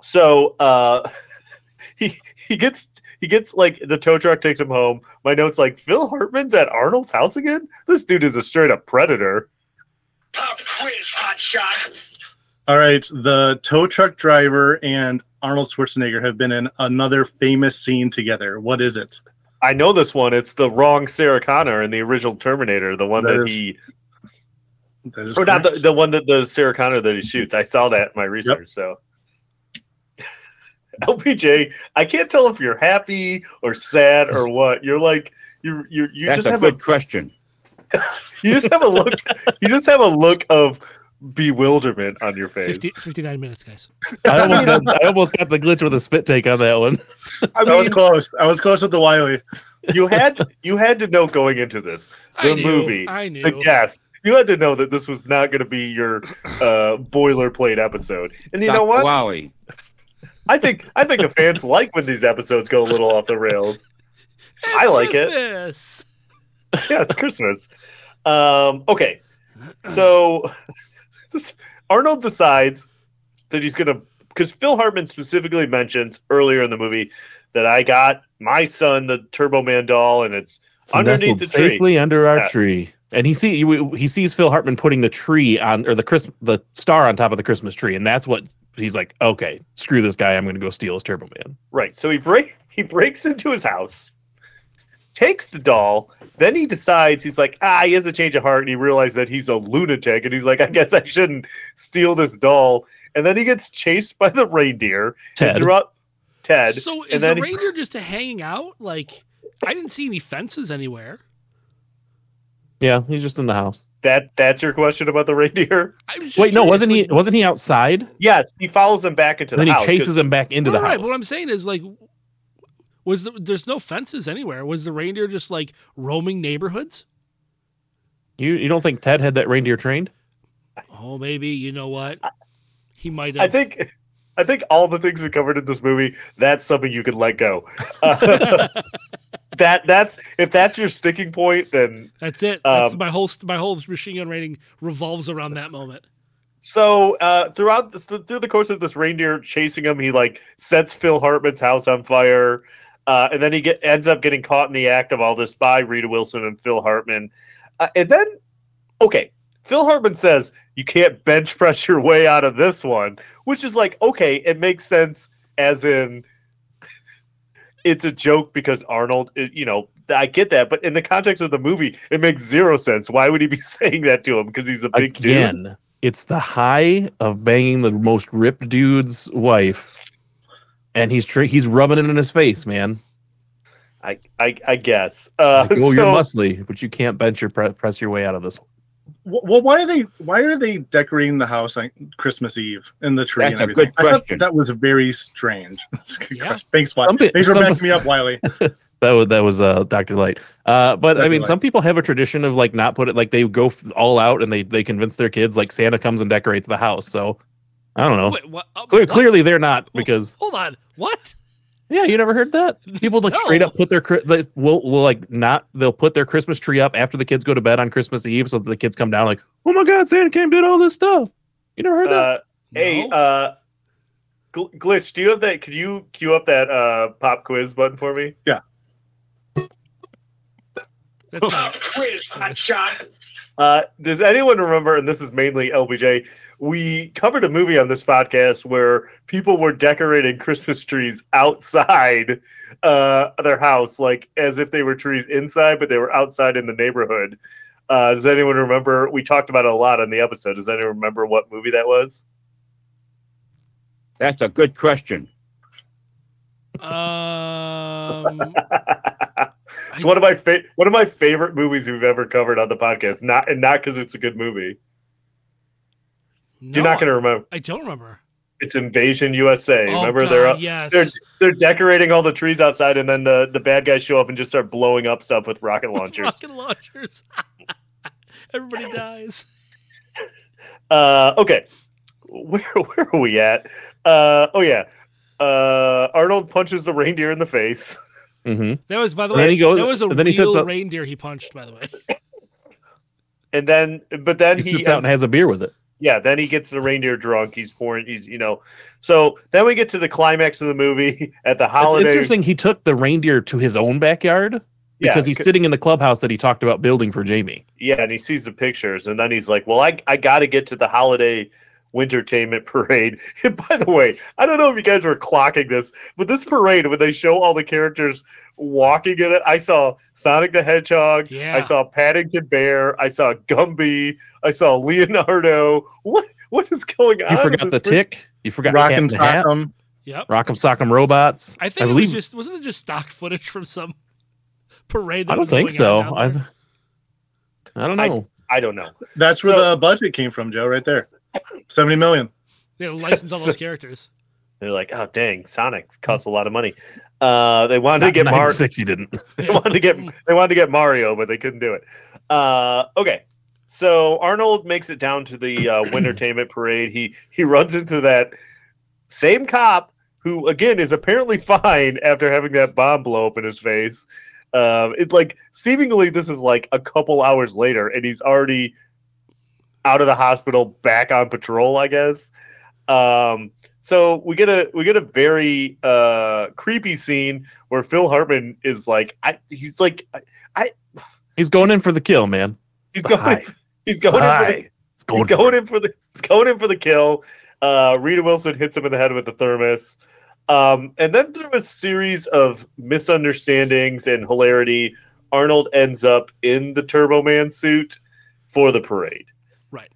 so uh, he he gets he gets like the tow truck takes him home. My notes like Phil Hartman's at Arnold's house again. This dude is a straight up predator. Pop quiz, hot shot. All right, the tow truck driver and Arnold Schwarzenegger have been in another famous scene together. What is it? I know this one. It's the wrong Sarah Connor in the original Terminator, the one That that, is he That is or not the, the one that the Sarah Connor that he shoots. I saw that in my research. So LPJ, I can't tell if you're happy or sad or what. You're like you you you That's just a have good a question. you just have a look you just have a look of bewilderment on your face. 50, 59 minutes, guys. I almost got I almost got the glitch with a spit take on that one. I I was close. I was close with the Wiley. you had you had to know going into this the I knew, movie, I knew. the guest. You had to know that this was not going to be your uh, boilerplate episode. And you know what? Wowie. I think I think the fans like when these episodes go a little off the rails. I like it. Christmas. Yeah, it's Christmas. Um, okay, so this, Arnold decides that he's gonna because Phil Hartman specifically mentions earlier in the movie that I got my son the Turbo Man doll and it's, It's underneath nestled the tree. safely under our Yeah. tree. And he see he sees Phil Hartman putting the tree on or the Chris the star on top of the Christmas tree, and that's what he's like. Okay, screw this guy. I'm going to go steal his Turbo Man. Right. So he break he breaks into his house, takes the doll. Then he decides he's like, ah, he has a change of heart, and he realizes that he's a lunatic, and he's like, I guess I shouldn't steal this doll. And then he gets chased by the reindeer. Ted. And throughout Ted. So and is then the he- reindeer just hanging out? Like, I didn't see any fences anywhere. Yeah, he's just in the house. that that's your question about the reindeer? Wait, no, wasn't he? Wasn't he outside? Yes, he follows him back into the then house. he 'cause- chases him back into the Right, house. But what I'm saying is like, was the, there's no fences anywhere? Was the reindeer just like roaming neighborhoods? You you don't think Ted had that reindeer trained? Oh, maybe you know what? He might I think I think all the things we covered in this movie, that's something you could let go. That that's if that's your sticking point, then That's it. That's Um, my whole my whole machine gun rating revolves around that moment. So uh, throughout the, through the course of this reindeer chasing him, he like sets Phil Hartman's house on fire, uh, and then he get ends up getting caught in the act of all this by Rita Wilson and Phil Hartman, uh, and then okay, Phil Hartman says you can't bench press your way out of this one, which is like okay, it makes sense as in it's a joke because Arnold, you know. I get that, but in the context of the movie, it makes zero sense. Why would he be saying that to him? Because he's a big dude. It's the high of banging the most ripped dude's wife, and he's he's rubbing it in his face, man. I, I, I guess. Uh, Like, oh, so- you're muscly, but you can't bench your pre- press your way out of this. Wh- Well, why are they why are they decorating the house on Christmas Eve and the tree That's and a everything? good I thought question. that was very strange. That's a good Yeah. question. Thanks, Wiley. Some pe- Thanks for some- backing me up, Wiley. That was that was uh, Dr. Light. Uh, but I mean, Light. some people have a tradition of like not put it like they go f- all out and they they convince their kids like Santa comes and decorates the house. So I don't know. Wait, what? uh, Clear, what? clearly they're not because Hold on. What? Yeah, you never heard that people like straight up put their cri- they will will like not they'll put their Christmas tree up after the kids go to bed on Christmas Eve so that the kids come down like oh my god Santa came did all this stuff. You never heard that? uh, hey, No? uh, Gl- glitch. Do you have that? Could you queue up that uh, pop quiz button for me? Yeah. That's not. Quiz, hot shot. Uh, does anyone remember? And this is mainly LPJ. We covered a movie on this podcast where people were decorating Christmas trees outside uh, their house, like as if they were trees inside, but they were outside in the neighborhood. Uh, does anyone remember? We talked about it a lot on the episode. Does anyone remember what movie that was? That's a good question. Um, it's one of my fa- one of my favorite movies we've ever covered on the podcast. Not and not because it's a good movie. no, You're not going to remember. I don't remember. It's Invasion USA. Oh, remember God, they're yes. they're they're decorating all the trees outside, and then the the bad guys show up and just start blowing up stuff with rocket launchers. Rocket launchers. Everybody dies. Uh, okay, where where are we at? Uh, oh yeah, uh, Arnold punches the reindeer in the face. Mm-hmm. That was, by the And then way, he goes- that was a and then he sets real up- reindeer he punched. By the way, And then, but then He he, sits out and has a beer with it. yeah, then he gets the reindeer drunk. He's pouring. He's you know. So then we get to the climax of the movie at the It's holiday. interesting. He took the reindeer to his own backyard Yeah, because he's sitting in the clubhouse that he talked about building for Jamie. Yeah, and he sees the pictures, and then he's like, "Well, I I got to get to the holiday wintertainment parade." And by the way, I don't know if you guys were clocking this, but this parade when they show all the characters walking in it, I saw Sonic the Hedgehog, Yeah. I saw Paddington Bear, I saw Gumby, I saw Leonardo. What what is going on? You forgot the this tick. You forgot Rock'em Cat in the Hat. Sock'em. yep. Rock'em Sock'em Robots. I think I it believe. was just wasn't it just stock footage from some parade? That I don't think so. I. I don't I- know. I don't know. That's where So- the budget came from, Joe. Right there, seventy million. They had to license all those characters. They're like, oh dang, Sonic costs a lot of money. Uh, they wanted to get Mario. 96, he didn't. they wanted to get they wanted to get Mario, but they couldn't do it. Uh, okay, so Arnold makes it down to the uh, Wintertainment Parade. He he runs into that same cop who again is apparently fine after having that bomb blow up in his face. Um, it's like seemingly this is like a couple hours later, and he's already out of the hospital, back on patrol, I guess. Um, so we get a we get a very uh creepy scene where Phil Hartman is like, I he's like, I, I He's going in for the kill, man. he's going he's going in for the He's going, he's going in for the he's going in for the kill. Uh, Rita Wilson hits him in the head with the thermos. Um, and then through a series of misunderstandings and hilarity, Arnold ends up in the Turbo Man suit for the parade.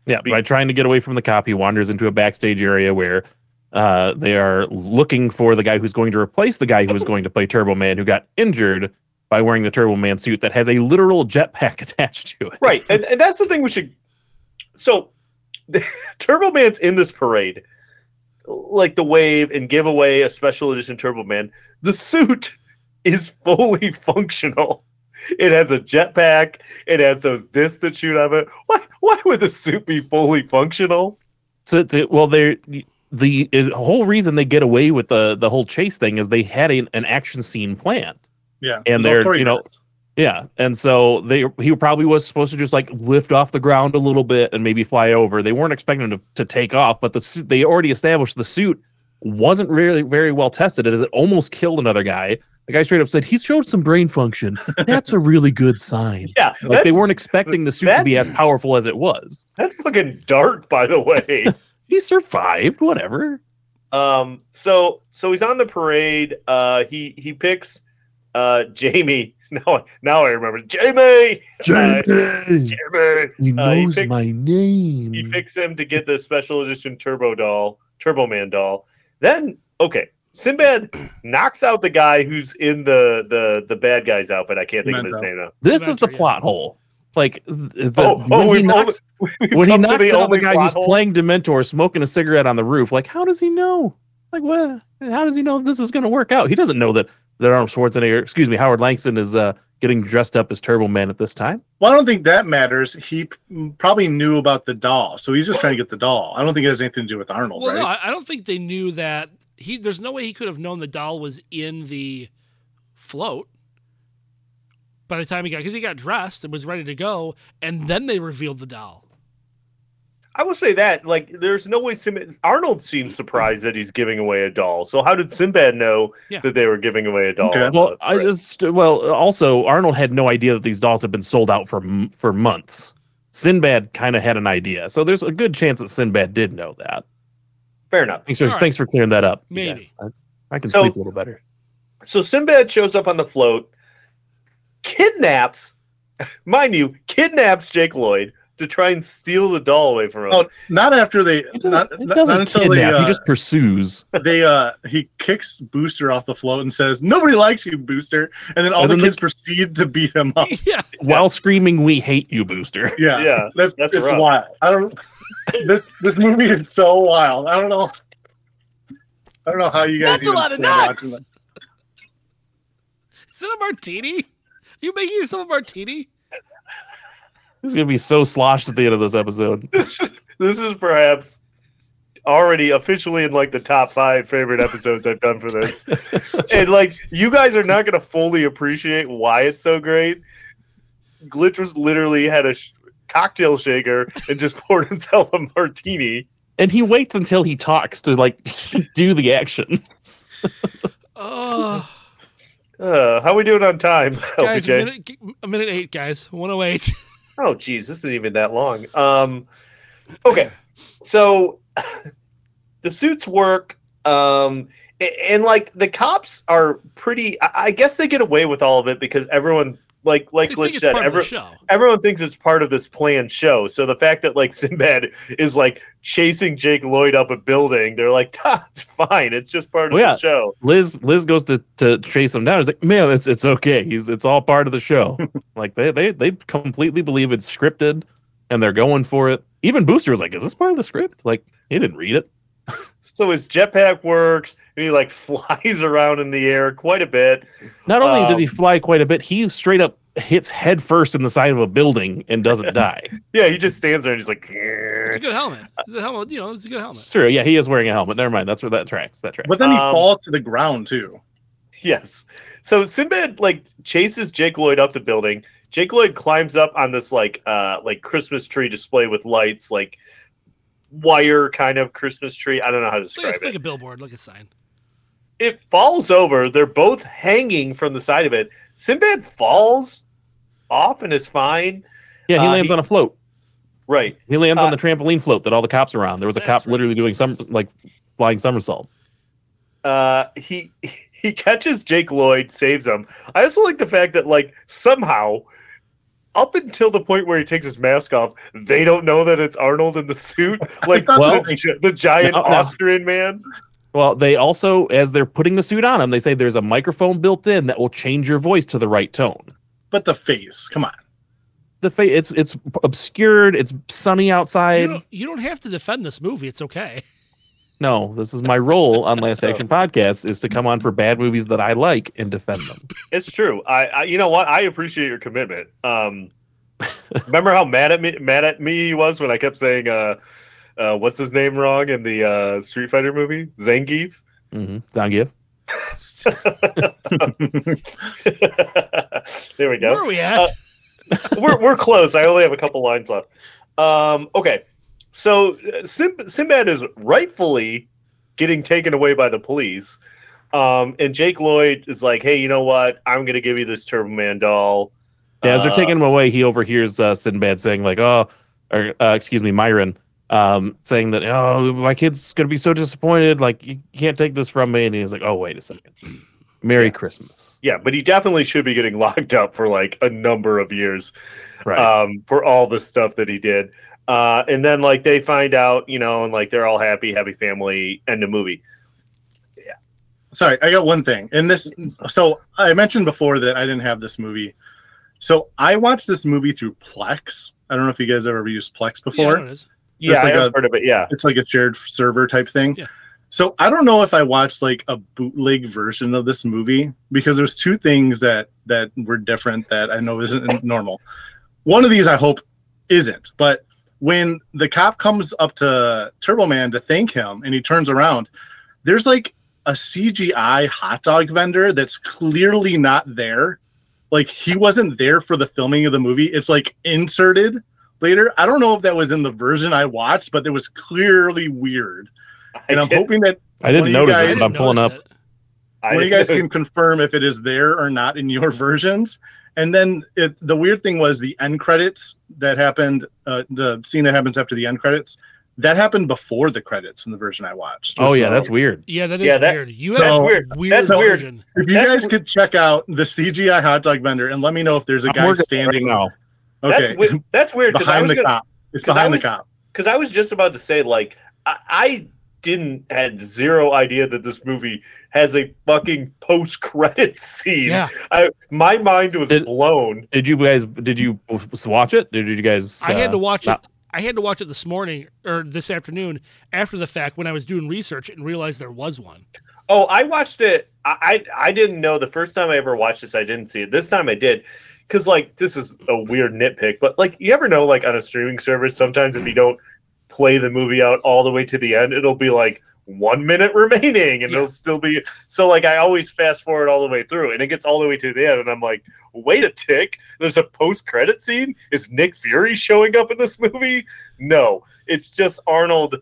Yeah, by trying to get away from the cop, he wanders into a backstage area where uh, they are looking for the guy who's going to replace the guy who was going to play Turbo Man, who got injured by wearing the Turbo Man suit that has a literal jetpack attached to it. Right, and, and that's the thing we should. So, Turbo Man's in this parade, like the wave and give away a special edition Turbo Man. The suit is fully functional. It has a jetpack. It has those discs that shoot out of it. Why? Why would the suit be fully functional? So, to, well, they're the whole reason they get away with the the whole chase thing is they had a, an action scene planned, Yeah. and it was all they're you know, yeah, and so they he probably was supposed to just like lift off the ground a little bit and maybe fly over. They weren't expecting him to, to take off, but the suit they already established the suit wasn't really very well tested as it almost killed another guy. The guy straight up said he showed some brain function. That's a really good sign. Yeah, Like they weren't expecting the suit to be as powerful as it was. That's fucking dark, by the way. He survived, whatever. Um, so so he's on the parade. Uh, he he picks uh Jamie. Now now I remember Jamie. Uh, Jamie. He Uh, he knows my name. He picks him to get the special edition Turbo doll, Turbo Man doll. Then okay, Sinbad knocks out the guy who's in the the the bad guy's outfit. I can't think of his name now. This is the yeah. plot hole. Like the, Oh, oh, when he knocks, only- when he come to knocks the out the guy who's hole. playing Dementor, smoking a cigarette on the roof. Like, how does he know? Like, what? How does he know this is going to work out? He doesn't know that that Arnold Schwarzenegger, excuse me, Howard Langston is uh, getting dressed up as Turbo Man at this time. Well, I don't think that matters. He p- probably knew about the doll, so he's just trying to get the doll. I don't think it has anything to do with Arnold, Well, right? no, I, I don't think they knew that he. There's no way he could have known the doll was in the float by the time he got because he got dressed and was ready to go, and then they revealed the doll. I will say that like there's no way Sinbad Arnold seems surprised that he's giving away a doll. So how did Sinbad know Yeah. that they were giving away a doll? Okay. Well, the I just well, also Arnold had no idea that these dolls had been sold out for for months. Sinbad kind of had an idea, so there's a good chance that Sinbad did know that. fair enough. Thanks for All right. thanks for clearing that up. Maybe. I, I can So- sleep a little better. So Sinbad shows up on the float, kidnaps, mind you, kidnaps Jake Lloyd to try and steal the doll away from him. oh, not after they, It not, doesn't, it not doesn't until kidnap. they, uh, he just pursues. they, uh, he kicks Booster off the float and says, "Nobody likes you, Booster," and then all And the then the- kids proceed to beat him up. yeah, while screaming, "We hate you, Booster." Yeah, Yeah, that's that's it's rough. wild. I don't. this this movie is so wild. I don't know. I don't know how you guys. That's a even lot of stand nuts! watching that. is it a martini? You making yourself a martini? He's gonna be so sloshed at the end of this episode. this is perhaps already officially in like the top five favorite episodes I've done for this. and like you guys are not going to fully appreciate why it's so great. Glitch was literally had a sh- cocktail shaker and just poured himself a martini. and he waits until he talks to like do the action. Oh, Uh, how are we doing on time, guys, a minute, a minute eight, guys, one oh eight. Oh, geez, this isn't even that long. Um, okay, so the suits work, um, a- and, like the cops are pretty. I, I guess they get away with all of it because everyone, like like They Glitch said, part of the every, everyone thinks it's part of this planned show. So the fact that like Sinbad is like chasing Jake Lloyd up a building, they're like, it's fine. It's just part of yeah. the show. Liz Liz goes to, to chase him down. He's like, man, it's it's okay. He's it's all part of the show. like they they they completely believe it's scripted and they're going for it. Even Booster was like, is this part of the script? Like he didn't read it. So his jetpack works, and he like flies around in the air quite a bit. Not only does he Um, fly quite a bit, he straight up hits head first in the side of a building and doesn't die. Yeah, he just stands there and he's like, It's a good helmet. The helmet, you know, it's a good helmet. Sure, yeah, he is wearing a helmet. Never mind. That's where that tracks. That tracks. But then he Um, falls to the ground too. Yes. So Sinbad like chases Jake Lloyd up the building. Jake Lloyd climbs up on this like uh like Christmas tree display with lights, like wire kind of Christmas tree. I don't know how to It's like, a- describe it's like a billboard, like a sign. It falls over. They're both hanging from the side of it. Sinbad falls off and is fine. yeah, he uh, lands he- on a float. Right. He lands Uh, on the trampoline float that all the cops are on. There was a cop right. literally doing some like flying somersaults. uh he he catches Jake Lloyd, saves him. I also like the fact that like somehow up until the point where he takes his mask off, they don't know that it's Arnold in the suit, like Well- the, the giant No, no. Austrian man. Well, they also, as they're putting the suit on him, they say there's a microphone built in that will change your voice to the right tone. But the face, come on. The face, it's it's obscured. It's sunny You outside. don't, you don't have to defend this movie. It's okay. No, this is my role on Last Action Podcast is to come on for bad movies that I like and defend them. It's true. I, I you know what? I appreciate your commitment. Um remember how mad at me mad at me he was when I kept saying uh uh what's his name wrong in the uh Street Fighter movie? Zangief? Mm-hmm. Zangief. there we go. Where are we at? Uh, we're we're close. I only have a couple lines left. Um, okay, so uh, Sim- Sinbad is rightfully getting taken away by the police, um, and Jake Lloyd is like, "Hey, you know what? I'm going to give you this Turbo Man doll." Yeah, as they're Uh, taking him away, he overhears uh, Sinbad saying like, "Oh, or uh, excuse me, Myron." Um, saying that oh my kid's gonna be so disappointed, like you can't take this from me, and he's like, oh wait a second, Merry Christmas. Yeah, but he definitely should be getting locked up for like a number of years, Right. um, for all the stuff that he did. Uh, and then like they find out, you know, and like they're all happy, happy family, end of movie. Yeah. Sorry, I got one thing. And this, so I mentioned before that I didn't have this movie. So I watched this movie through Plex. I don't know if you guys ever used Plex before. know it is. Yeah, It's like I have a- heard of it. Yeah. It's like a shared server type thing. Yeah. So I don't know if I watched like a bootleg version of this movie because there's two things that that were different that I know isn't normal. One of these I hope isn't, but when the cop comes up to Turbo Man to thank him and he turns around, there's like a CGI hot dog vendor that's clearly not there. Like he wasn't there for the filming of the movie. It's like inserted later. I don't know if that was in the version I watched, but it was clearly weird. And I I'm did- hoping that I didn't one of notice guys- it, but I'm pulling up. I one of you guys can confirm if it is there or not in your versions. And then it, the weird thing was the end credits that happened. Uh, the scene that happens after the end credits that happened before the credits in the version I watched. Oh yeah, So- that's weird. Yeah, that is Yeah, that- weird. You have that's weird. weird That's weird. If you That's guys w- could check out the CGI hot dog vendor and let me know if there's a I'm guy working on it standing right now. That's Okay, weird. That's weird because I behind was the gonna, cop. It's 'cause I behind was- the cop. because I was just about to say like I, I didn't had zero idea that this movie has a fucking post credit scene. Yeah. I, my mind was Did- blown. Did you guys? Did you watch it? Did you guys? I had uh, to watch not- it. I had to watch it this morning or this afternoon after the fact when I was doing research and realized there was one. Oh, I watched it. I, I I didn't know the first time I ever watched this. I didn't see it. This time I did, because like this is a weird nitpick, but like you ever know, like on a streaming service, sometimes if you don't play the movie out all the way to the end, it'll be like one minute remaining, and Yeah. it'll still be so. Like I always fast forward all the way through, and it gets all the way to the end, and I'm like, wait a tick. There's a post credit scene. Is Nick Fury showing up in this movie? No, it's just Arnold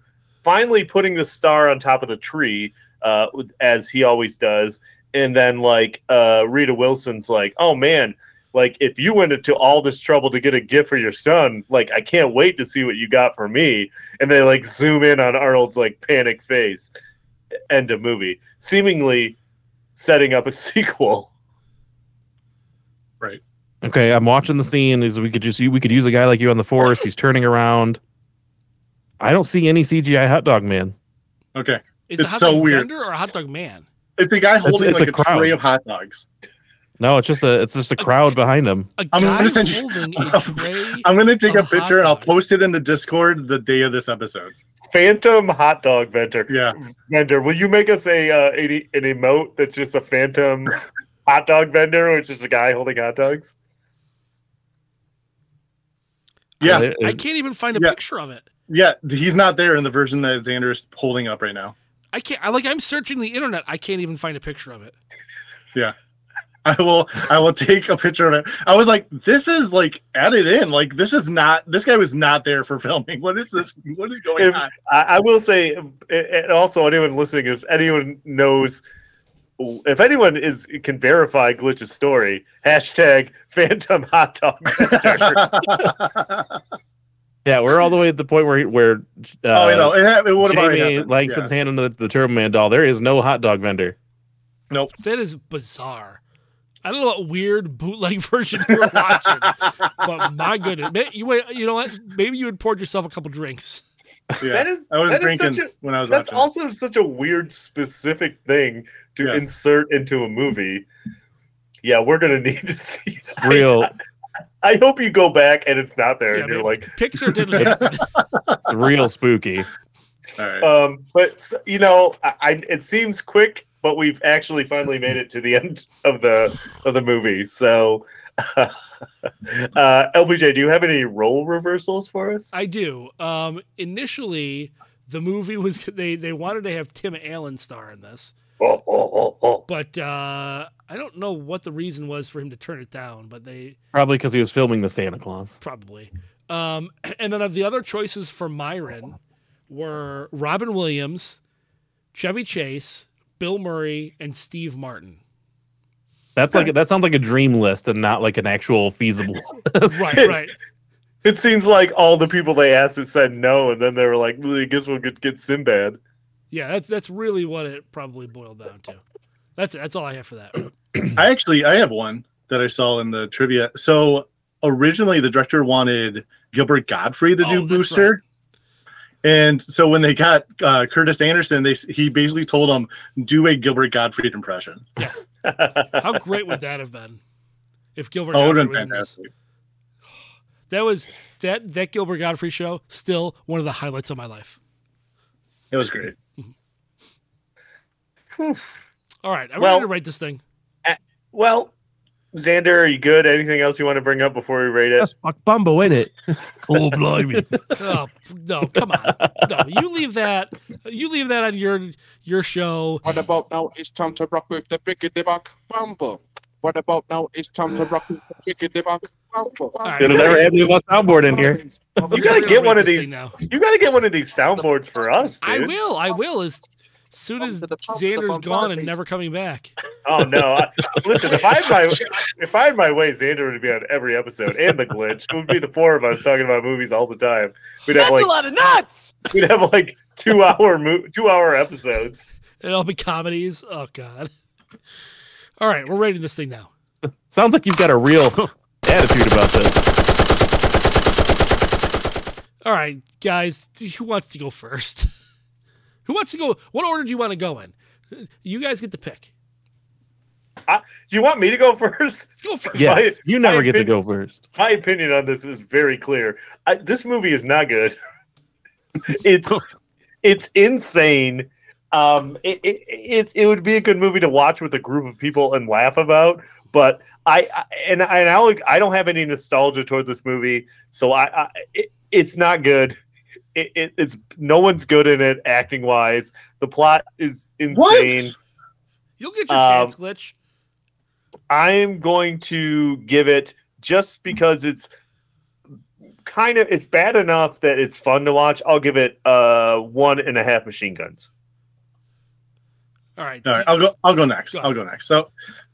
finally putting the star on top of the tree uh, as he always does. And then like uh, Rita Wilson's like, oh man, like if you went into all this trouble to get a gift for your son, like I can't wait to see what you got for me. And they like zoom in on Arnold's like panic face. End of movie. Seemingly setting up a sequel. Right. Okay, I'm watching the scene. Is we could just we could use a guy like you on the force. He's turning around. I don't see any CGI hot dog man. Okay. Is It's it a hot so dog weird. vendor or a hot dog man? It's a guy holding it's like a a, tray of hot dogs. No, it's just a it's just a crowd behind him. A I'm gonna send you- holding a. I'm gonna take a picture and I'll post it in the Discord the day of this episode. Phantom hot dog vendor. Yeah. Vendor, will you make us a uh, an, an emote that's just a phantom hot dog vendor, which is a guy holding hot dogs? Yeah. Uh, I can't even find a Yeah. picture of it. Yeah, he's not there in the version that Xander's holding up right now. I can't. I like. I'm searching the internet. I can't even find a picture of it. Yeah. I will I will take a picture of it. I was like, this is like added in. Like this is not this guy was not there for filming. What is this? What is going If, on? I, I will say, and also anyone listening, if anyone knows, if anyone is can verify Glitch's story, hashtag Phantom Hot Dog Yeah, we're all the way at the point where where uh, oh, you know, it, ha- it would have already Jamie happened. Langston's Yeah. handing the, the Turbo Man doll. There is no hot dog vendor. Nope. That is bizarre. I don't know what weird bootleg version you were watching, but my goodness, May- you wait. You know what? Maybe you had poured yourself a couple drinks. Yeah. That is I was that is drinking such a- when I was That's watching. also such a weird, specific thing to Yeah. insert into a movie. Yeah, we're gonna need to see. Real. I, I hope you go back and it's not there, Yeah, and you're man. like, Pixar did it. It's, it's real spooky. All right. um, but you know, I, I it seems quick, but we've actually finally made it to the end of the of the movie. So, uh, LPJ, do you have any role reversals for us? I do. Um, initially, the movie was they they wanted to have Tim Allen star in this, Oh, oh, oh, oh. but uh, I don't know what the reason was for him to turn it down. But they Probably because he was filming the Santa Claus. probably. Um, and then of the other choices for Myron were Robin Williams, Chevy Chase, Bill Murray, and Steve Martin. That's like that sounds like a dream list and not like an actual feasible. list. Right, right. It seems like all the people they asked it said no, and then they were like, well, "I guess we'll get, get Sinbad." Yeah, that's that's really what it probably boiled down to. That's. That's all I have for that. I actually I have one that I saw in the trivia. So originally the director wanted Gilbert Gottfried to Oh, do that's Booster. right. And so when they got uh, Curtis Anderson, they he basically told him do a Gilbert Gottfried impression. Yeah. How great would that have been if Gilbert Oh, it would Gottfried have was been in this? That was that that Gilbert Gottfried show. Still one of the highlights of my life. It was great. All right, I'm Well- ready to write this thing. Well, Xander, are you good? Anything else you want to bring up before we rate it? That's fuck Bumbo, in it? Oh blimey! Oh no, come on, no, you leave that. You leave that on your your show. What about now? It's time to rock with the biggity back bumper. What about now? It's time to rock with the biggity back bumper. All right, Should have never had me a soundboard in here. You gotta get one of these. now. You gotta get one of these soundboards for us, dude. I will. I will. As soon as Xander's gone and never coming back. Oh no! I, listen, if I had my if I had my way, Xander would be on every episode, and the glitch. It would be the four of us talking about movies all the time. We'd have That's like a lot of nuts. we'd have like two hour mo- two hour episodes. It'll be comedies. Oh God. All right, we're rating this thing now. Sounds like you've got a real attitude about this. All right, guys, who wants to go first? who wants to go? What order do you want to go in? You guys get to pick. I, do you want me to go first? Go first. Yes, you never my get to go first. My opinion on this is very clear. I, this movie is not good. it's it's insane. Um, it, it it's it would be a good movie to watch with a group of people and laugh about. But I, I and I and I'll, I don't have any nostalgia toward this movie, so I, I it, it's not good. It, it, it's no one's good in it acting wise. The plot is insane. You'll get your Um, chance, glitch. I'm going to give it just because it's kind of it's bad enough that it's fun to watch. I'll give it uh one and a half machine guns. All right. All right, I'll go. I'll go next. Go I'll go next. So,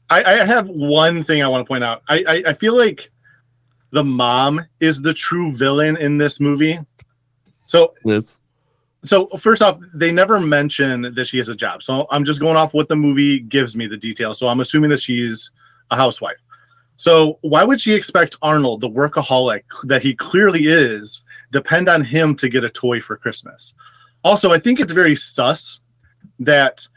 I, I have one thing I want to point out. I, I I feel like the mom is the true villain in this movie. So Liz. so first off, they never mention that she has a job. So I'm just going off what the movie gives me the details. So I'm assuming that she's a housewife. So why would she expect Arnold, the workaholic that he clearly is, depend on him to get a toy for Christmas? Also, I think it's very sus that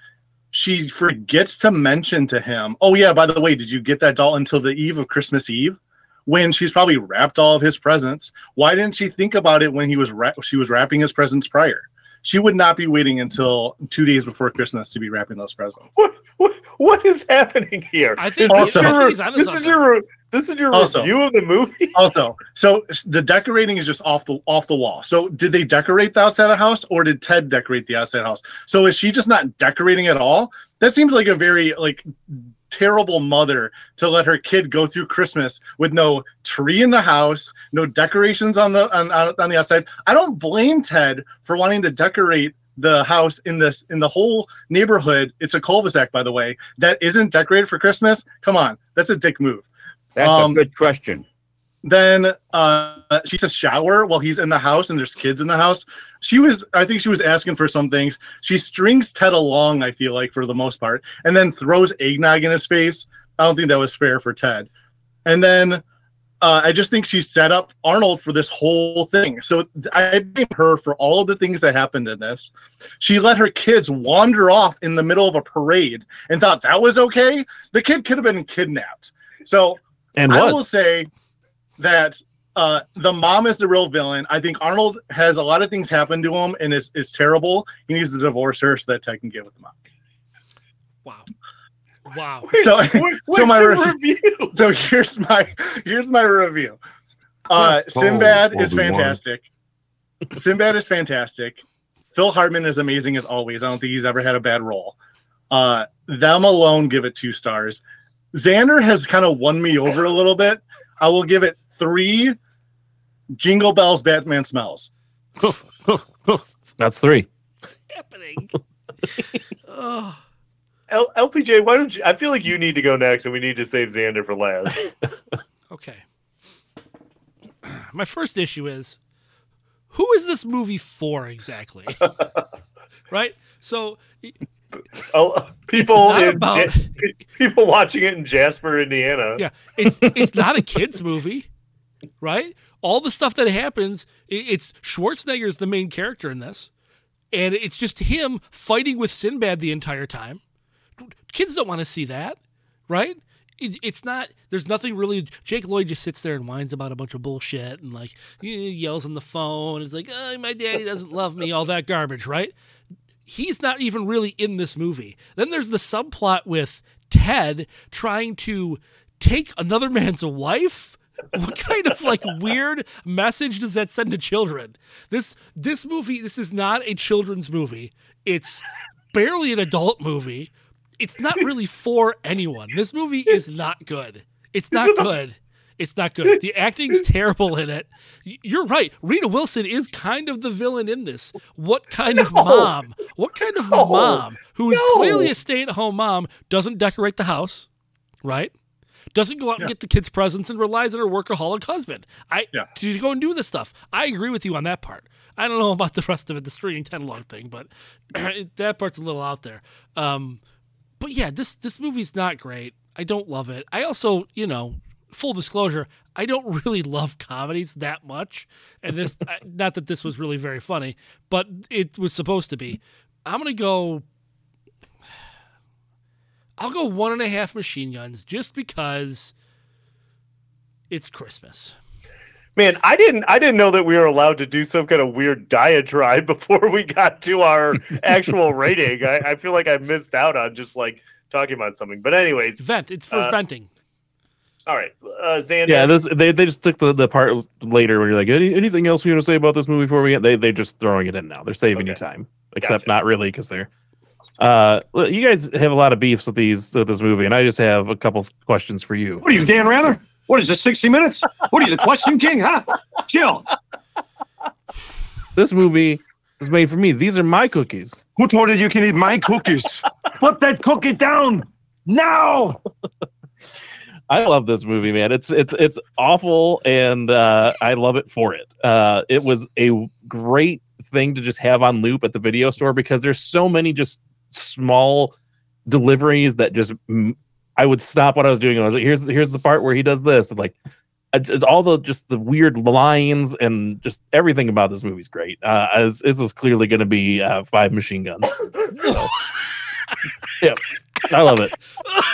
she forgets to mention to him, "Oh yeah, by the way, did you get that doll until the eve of Christmas Eve?" When she's probably wrapped all of his presents. Why didn't she think about it when he was wra- she was wrapping his presents prior? she would not be waiting until two days before Christmas to be wrapping those presents. What, what, what is happening here? I Is think this Also- your, I think he's onto this is something. your this is your Also- review of the movie. Also, so the decorating is just off the off the wall. So did they decorate the outside of the house or did Ted decorate the outside the house? So is she just not decorating at all? That seems like a very like terrible mother to let her kid go through Christmas with no tree in the house, no decorations on the on, on, the outside. I don't blame Ted for wanting to decorate the house in this in the whole neighborhood. It's a cul-de-sac, by the way, that isn't decorated for Christmas. Come on, that's a dick move. That's Um, a good question. Then uh she to shower while he's in the house and there's kids in the house. She was i think she was asking for some things. She strings ted along i feel like for the most part and then throws eggnog in his face. I don't think that was fair for ted. And then uh, i just think she set up arnold for this whole thing. So i blame her for all of the things that happened in this. She let her kids wander off in the middle of a parade and thought that was okay. The kid could have been kidnapped. So And I will say that uh, the mom is the real villain. I think Arnold has a lot of things happen to him, and it's it's terrible. He needs to divorce her so that Ted can get with the mom. Wow. Wow. So, Where- so my re- review? so here's my here's my review. Uh, Sinbad is Obi-Wan. fantastic. Sinbad is fantastic. Phil Hartman is amazing as always. I don't think he's ever had a bad role. Uh, them alone give it two stars. Xander has kind of won me over a little bit. I will give it three Jingle Bells Batman smells. That's three. happening? Ugh. L- LPJ, why don't you? I feel like you need to go next, and we need to save Xander for last. Okay. My first issue is who is this movie for exactly? right? So Oh, people in about- Ja- people watching it in Jasper, Indiana. yeah, it's it's not a kids movie, right? All the stuff that happens, it's Schwarzenegger's the main character in this, and it's just him fighting with Sinbad the entire time. Kids don't want to see that, right? It, it's not. There's nothing really. Jake Lloyd just sits there and whines about a bunch of bullshit and like yells on the phone. It's like, oh, my daddy doesn't love me. All that garbage, right? he's not even really in this movie. Then there's the subplot with Ted trying to take another man's wife. What kind of like weird message does that send to children? This this movie this is not a children's movie. It's barely an adult movie. It's not really for anyone. This movie is not good. It's not good. It's not good. The acting's terrible in it. You're right. Rita Wilson is kind of the villain in this. What kind of mom? What kind of No. mom who is No. clearly a stay-at-home mom doesn't decorate the house, right? Doesn't go out and get the kids presents and relies on her workaholic husband. I Yeah. to go and do this stuff. I agree with you on that part. I don't know about the rest of it, the stringing Ted along thing, but that part's a little out there. Um, but yeah, this this movie's not great. I don't love it. I also, you know, full disclosure, I don't really love comedies that much. And this, I- not that this was really very funny, but it was supposed to be. I'm gonna go. I'll go one and a half machine guns just because it's Christmas. Man, I didn't I didn't know that we were allowed to do some kind of weird diatribe before we got to our actual rating. I, I feel like I missed out on just like talking about something. But anyways, Vent. It's for Uh, venting. all right, uh, Xander. Yeah, this they, they just took the, the part later where you're like, Any, anything else you want to say about this movie before we get? They they just throwing it in now. They're saving you time, except not really because they're. Uh, you guys have a lot of beefs with these with this movie, and I just have a couple questions for you. What are you, Dan Rather? What is this, 60 Minutes? What are you, the question king, huh? Chill. This movie is made for me. These are my cookies. Who told you you can eat my cookies? Put that cookie down now. I love this movie, man. It's it's it's awful, and uh, I love it for it. Uh, it was a great thing to just have on loop at the video store because there's so many just small deliveries that just I would stop what I was doing. And I was like, here's here's the part where he does this, and like all the just the weird lines and just everything about this movie's great. Uh, as this is clearly going to be uh, five machine guns. So, yeah. I love it.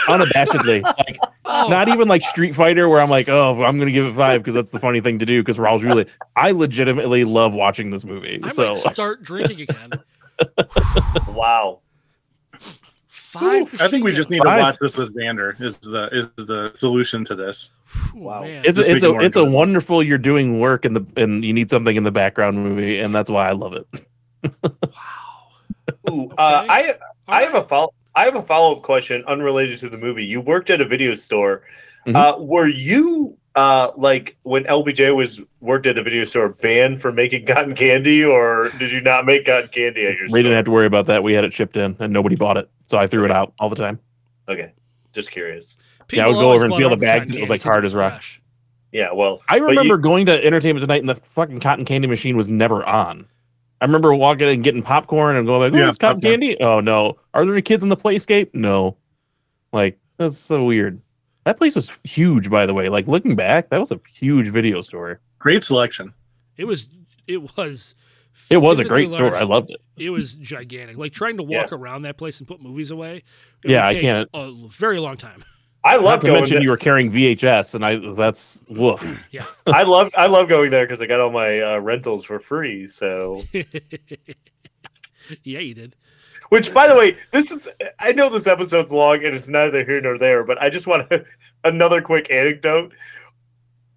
Unabashedly. Like Oh. not even like Street Fighter where I'm like, oh, I'm gonna give it five because that's the funny thing to do because Raul Julia. I legitimately love watching this movie. I so might start drinking again. Wow. Five. I think we just need to watch this with Xander. Is the is the solution to this? Wow. it's a, it's a more it's a wonderful you're doing work in the and you need something in the background movie and that's why I love it. Ooh, uh, I I have a follow I have a follow up question unrelated to the movie. You worked at a video store. Mhm. Uh, were you uh, like when LPJ was worked at the video store banned for making cotton candy, or did you not make cotton candy at your We store? didn't have to worry about that. We had it shipped in and nobody bought it. So I threw it out all the time. Okay, just curious. yeah, I would go over and feel the bags and it was like hard as rock. Yeah, well, I remember you- going to Entertainment Tonight and the fucking cotton candy machine was never on. I remember walking and getting popcorn and going like, "Oh, Yeah, it's cotton popcorn. candy." Oh no, are there any kids in the playscape? No, like that's so weird. That place was huge, by the way. Like looking back, that was a huge video store. Great selection. It was. It was. It was a physically great store. I loved it. It was gigantic. Like trying to walk around that place and put movies away. it Yeah, would I can't- A very long time. I love to mention there. you were carrying VHS, and I that's woof. Yeah. I love I love going there because I got all my uh, rentals for free. So, yeah, you did. Which by the way, this is I know this episode's long and it's neither here nor there, but I just want to, another quick anecdote.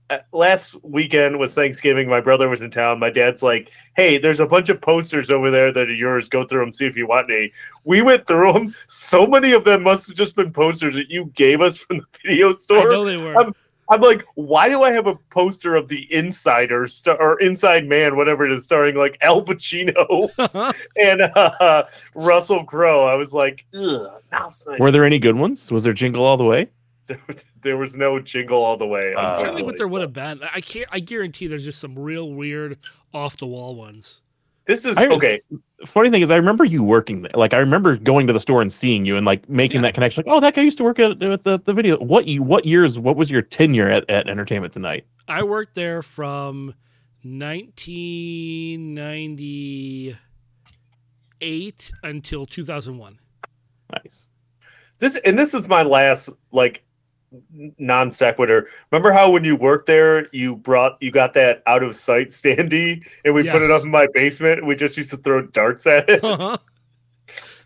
Uh, last weekend was Thanksgiving. My brother was in town. My dad's like, "Hey, there's a bunch of posters over there that are yours. Go through them, see if you want any." We went through them. So many of them must have just been posters that you gave us from the video store. I know they were. I'm, I'm like, why do I have a poster of the Insider star or Inside Man, whatever it is, starring like Al Pacino and uh, Russell Crowe? I was like, ugh. Now it's Were there any good ones? Was there Jingle All the Way? there, was- there was no jingle all the way. Uh, I'm trying to think what there would have been. I can't. I guarantee there's just some real weird, off the wall ones. This is I okay. Funny thing is, I remember you working there. Like, I remember going to the store and seeing you and like making that connection. Like, oh, that guy used to work at, at the, the video. What you? What years? What was your tenure at, at Entertainment Tonight? I worked there from 1998 until 2001. Nice. This and this is my last like non sequitur. Remember how when you worked there, you brought you got that out of sight standee, and we put it up in my basement. We just used to throw darts at it. Uh-huh.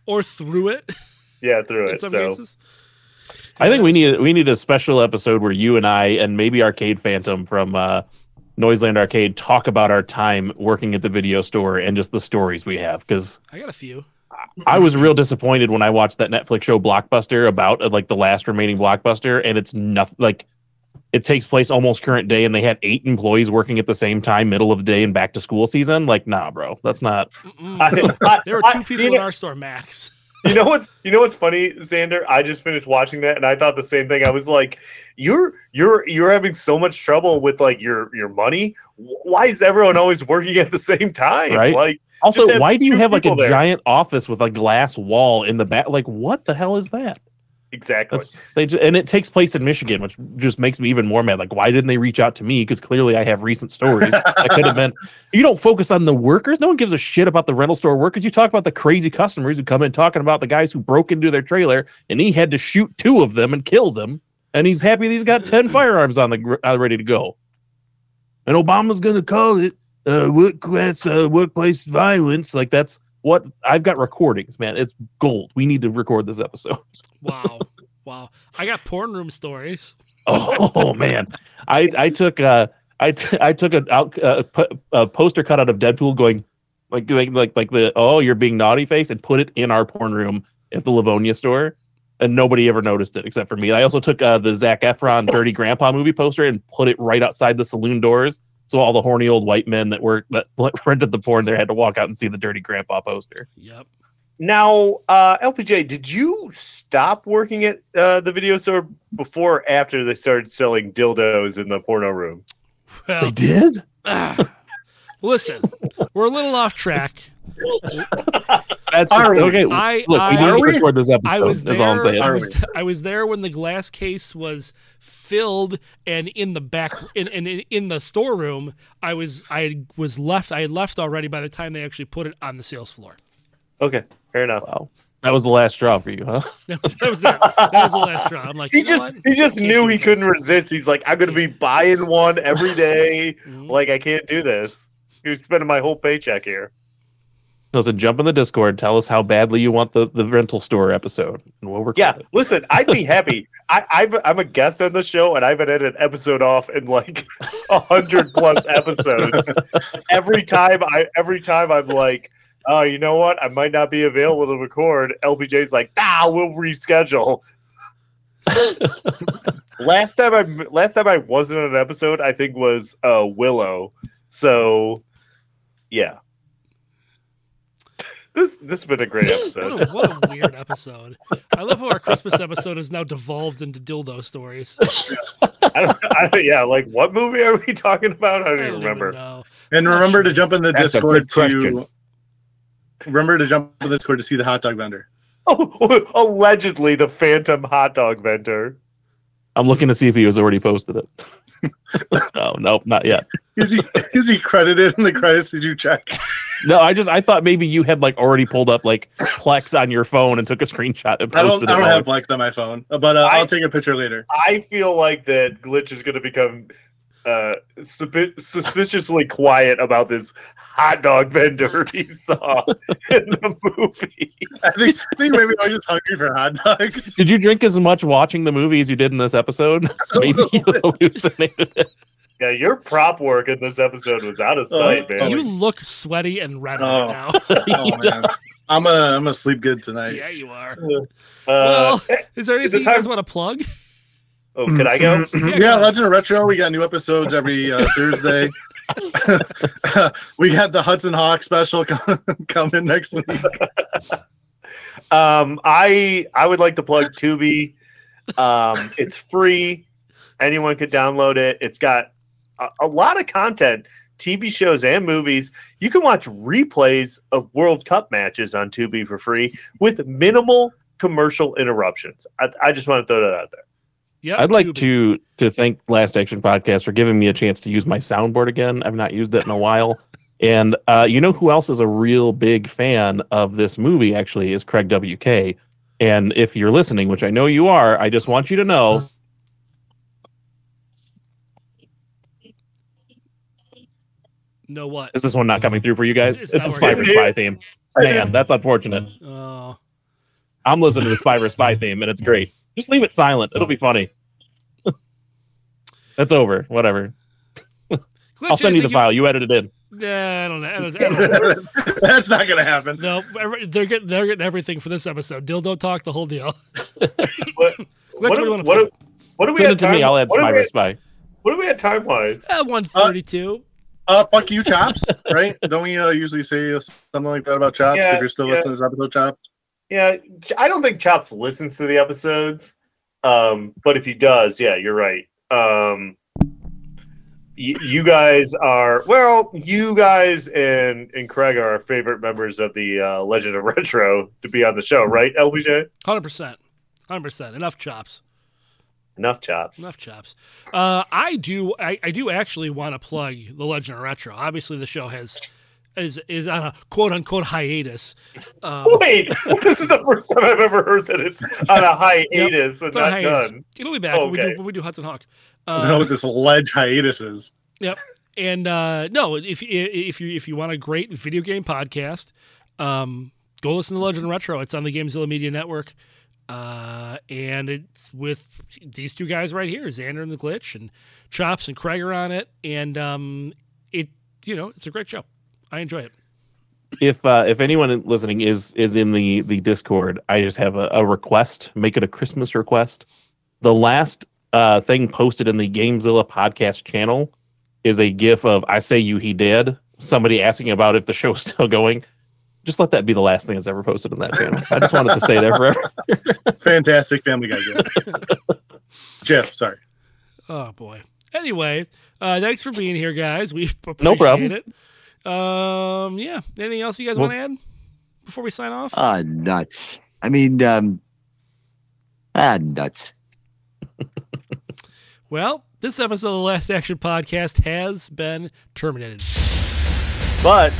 or through it. yeah, through it. some So cases. I think we need we need a special episode where you and I and maybe Arcade Phantom from uh, Noiseland Arcade talk about our time working at the video store and just the stories we have. Because I got a few. I was real disappointed when I watched that Netflix show Blockbuster about uh, like the last remaining Blockbuster, and it's nothing like it takes place almost current day, and they had eight employees working at the same time, middle of the day and back to school season. Like, nah, bro, that's not. I- I- There were I- two people you in know- our store, Max. you know what's you know what's funny, Xander? I just finished watching that and I thought the same thing. I was like, "You're you're you're having so much trouble with like your your money. Why is everyone always working at the same time? Right. Like, Also, why do you have like a there. giant office with a glass wall in the back? Like, what the hell is that? exactly? That's they and it takes place in Michigan, which just makes me even more mad. Like, why didn't they reach out to me? Because clearly I have recent stories. I could have been. You don't focus on the workers. No one gives a shit about the rental store workers. You talk about the crazy customers who come in talking about the guys who broke into their trailer and he had to shoot two of them and kill them. And he's happy he's got ten firearms on the uh, ready to go. And Obama's gonna call it uh, work class uh, workplace violence. Like that's what I've got recordings, man. It's gold. We need to record this episode. Wow. wow. I got porn room stories. Oh man, I I took uh I t- I took a out uh, a poster cut out of Deadpool going like doing like like the oh you're being naughty face and put it in our porn room at the Livonia store. And nobody ever noticed it except for me. I also took uh, the Zac Efron Dirty Grandpa movie poster and put it right outside the saloon doors, so all the horny old white men that were that rented the porn there had to walk out and see the Dirty Grandpa poster. Yep. Now, uh, LPJ, did you stop working at uh, the video store before or after they started selling dildos in the porno room? Well, did. listen, we're a little off track. That's Are we? okay. I, Look, I, we need to record this episode. I was there. all I'm saying. I was, I was there when the glass case was filled, and in the back, in, in in the storeroom, I was I was left. I had left already by the time they actually put it on the sales floor. Okay, fair enough. Wow. That was the last straw for you, huh? That was, that was, it. That was the last straw. I'm like, He you know just what? he just knew he couldn't resist. He's like, I'm gonna be buying one every day. Mhm. like I can't do this. He was spending my whole paycheck here. Listen, jump in the Discord. Tell us how badly you want the, the rental store episode, and we'll record Yeah, it. listen, I'd be happy. I, I've, I'm a guest on the show, and I've been had an episode off in like a hundred plus episodes. every time I, every time I'm like, oh, you know what? I might not be available to record. LPJ's like, ah, we'll reschedule. last time I, last time I wasn't on an episode, I think was uh, Willow. So, yeah. This this has been a great episode. What a, what a weird episode. I love how our Christmas episode has now devolved into dildo stories. I don't, I, yeah, like what movie are we talking about? I don't, I even don't remember. even know. And Not remember to jump in the That's Discord to remember to jump in the Discord to see the hot dog vendor. Oh, allegedly the Phantom hot dog vendor. I'm looking to see if he has already posted it. oh nope, not yet. Is he is he credited in the credits? Did you check? No, I just I thought maybe you had like already pulled up like Plex on your phone and took a screenshot and I don't posted I it. don't while- have Plex on my phone, but uh, I- I'll take a picture later. I feel like that Glitch is going to become uh, suspi- suspiciously quiet about this hot dog vendor he saw in the movie. I think I think maybe I was just hungry for hot dogs. Did you drink as much watching the movie as you did in this episode? Maybe you hallucinated it. Yeah, your prop work in this episode was out of sight, Oh, man. You look sweaty and red Oh. now. Oh, man. I'm gonna I'm gonna sleep good tonight. yeah, you are. Uh, Well, is there anything it you guys want to plug? Oh, can I go? Yeah, Legend of Retro. We got new episodes every uh, Thursday. we got the Hudson Hawk special coming next week. Um, I I would like to plug Tubi. Um, it's free. Anyone could download it. It's got a, a lot of content, TV shows and movies. You can watch replays of World Cup matches on Tubi for free with minimal commercial interruptions. I, I just want to throw that out there. Yep, I'd like Tubi. to to thank Last Action Podcast for giving me a chance to use my soundboard again. I've not used it in a while. And uh, you know who else is a real big fan of this movie? Actually, is Craig WK. And if you're listening, which I know you are, I just want you to know. Know what? Is this one not coming through for you guys? It's It's, a Spy for. Spy theme. Man, that's unfortunate. Oh, I'm listening to the Spy for Spy theme, and it's great. Just leave it silent. It'll be funny. That's over. Whatever. I'll send you the file. You edit it in. Yeah, I don't know. I don't, I don't know. That's not gonna happen. No, they're getting they're getting everything for this episode. Dildo talk, the whole deal. What, what what, do you do- wanna what, do- what do we Send have it to time? me. I'll add what, do Spy we, for Spy. what do we have time wise? Uh, one thirty-two. Uh, fuck you, Chops. Right? Don't we uh, usually say something like that about Chops? Yeah, if you're still yeah. listening to this episode, Chops. Yeah, I don't think Chops listens to the episodes. Um, but if he does, yeah, you're right. Um, y- you guys are well. You guys and and Craig are our favorite members of the uh, Legend of Retro to be on the show, right? LPJ, Hundred percent. Hundred percent. Enough chops. enough chops. Enough chops. Uh, I do. I, I do actually want to plug the Legend of Retro. Obviously, the show has is is on a quote unquote hiatus. Um, Wait, this is the first time I've ever heard that it's on a hiatus and it's not hiatus. done. It'll be back when, we do, when we do Hudson Hawk. I don't know Uh, what this ledge hiatus is. Yep. And uh, no, if if you if you want a great video game podcast, um, go listen to Legend of Retro. It's on the Gamezilla Media Network, uh, and it's with these two guys right here, Xander and the Glitch, and Chops and Craig are on it, and um, it you know it's a great show. I enjoy it. if uh, if anyone listening is is in the the Discord, I just have a, a request. Make it a Christmas request. The last uh, thing posted in the Gamezilla podcast channel is a GIF of "I say you, he did." Somebody asking about if the show's still going. Just let that be the last thing that's ever posted in that channel. I just wanted to stay there forever. Fantastic Family Guy game. Jeff, sorry. Oh boy. Anyway, uh, thanks for being here, guys. We appreciate No problem. it. Um, yeah. Anything else you guys Well- want to add before we sign off? Ah, nuts. I mean, um, ah, nuts. Well, this episode of the Last Action Podcast has been terminated. But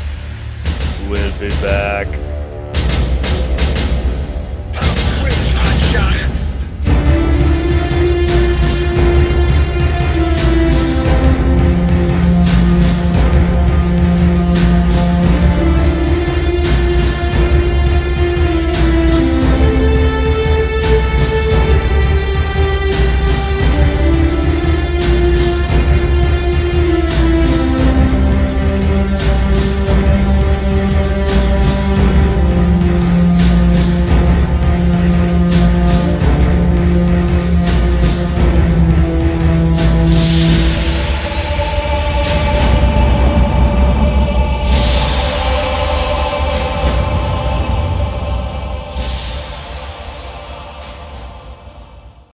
we'll be back.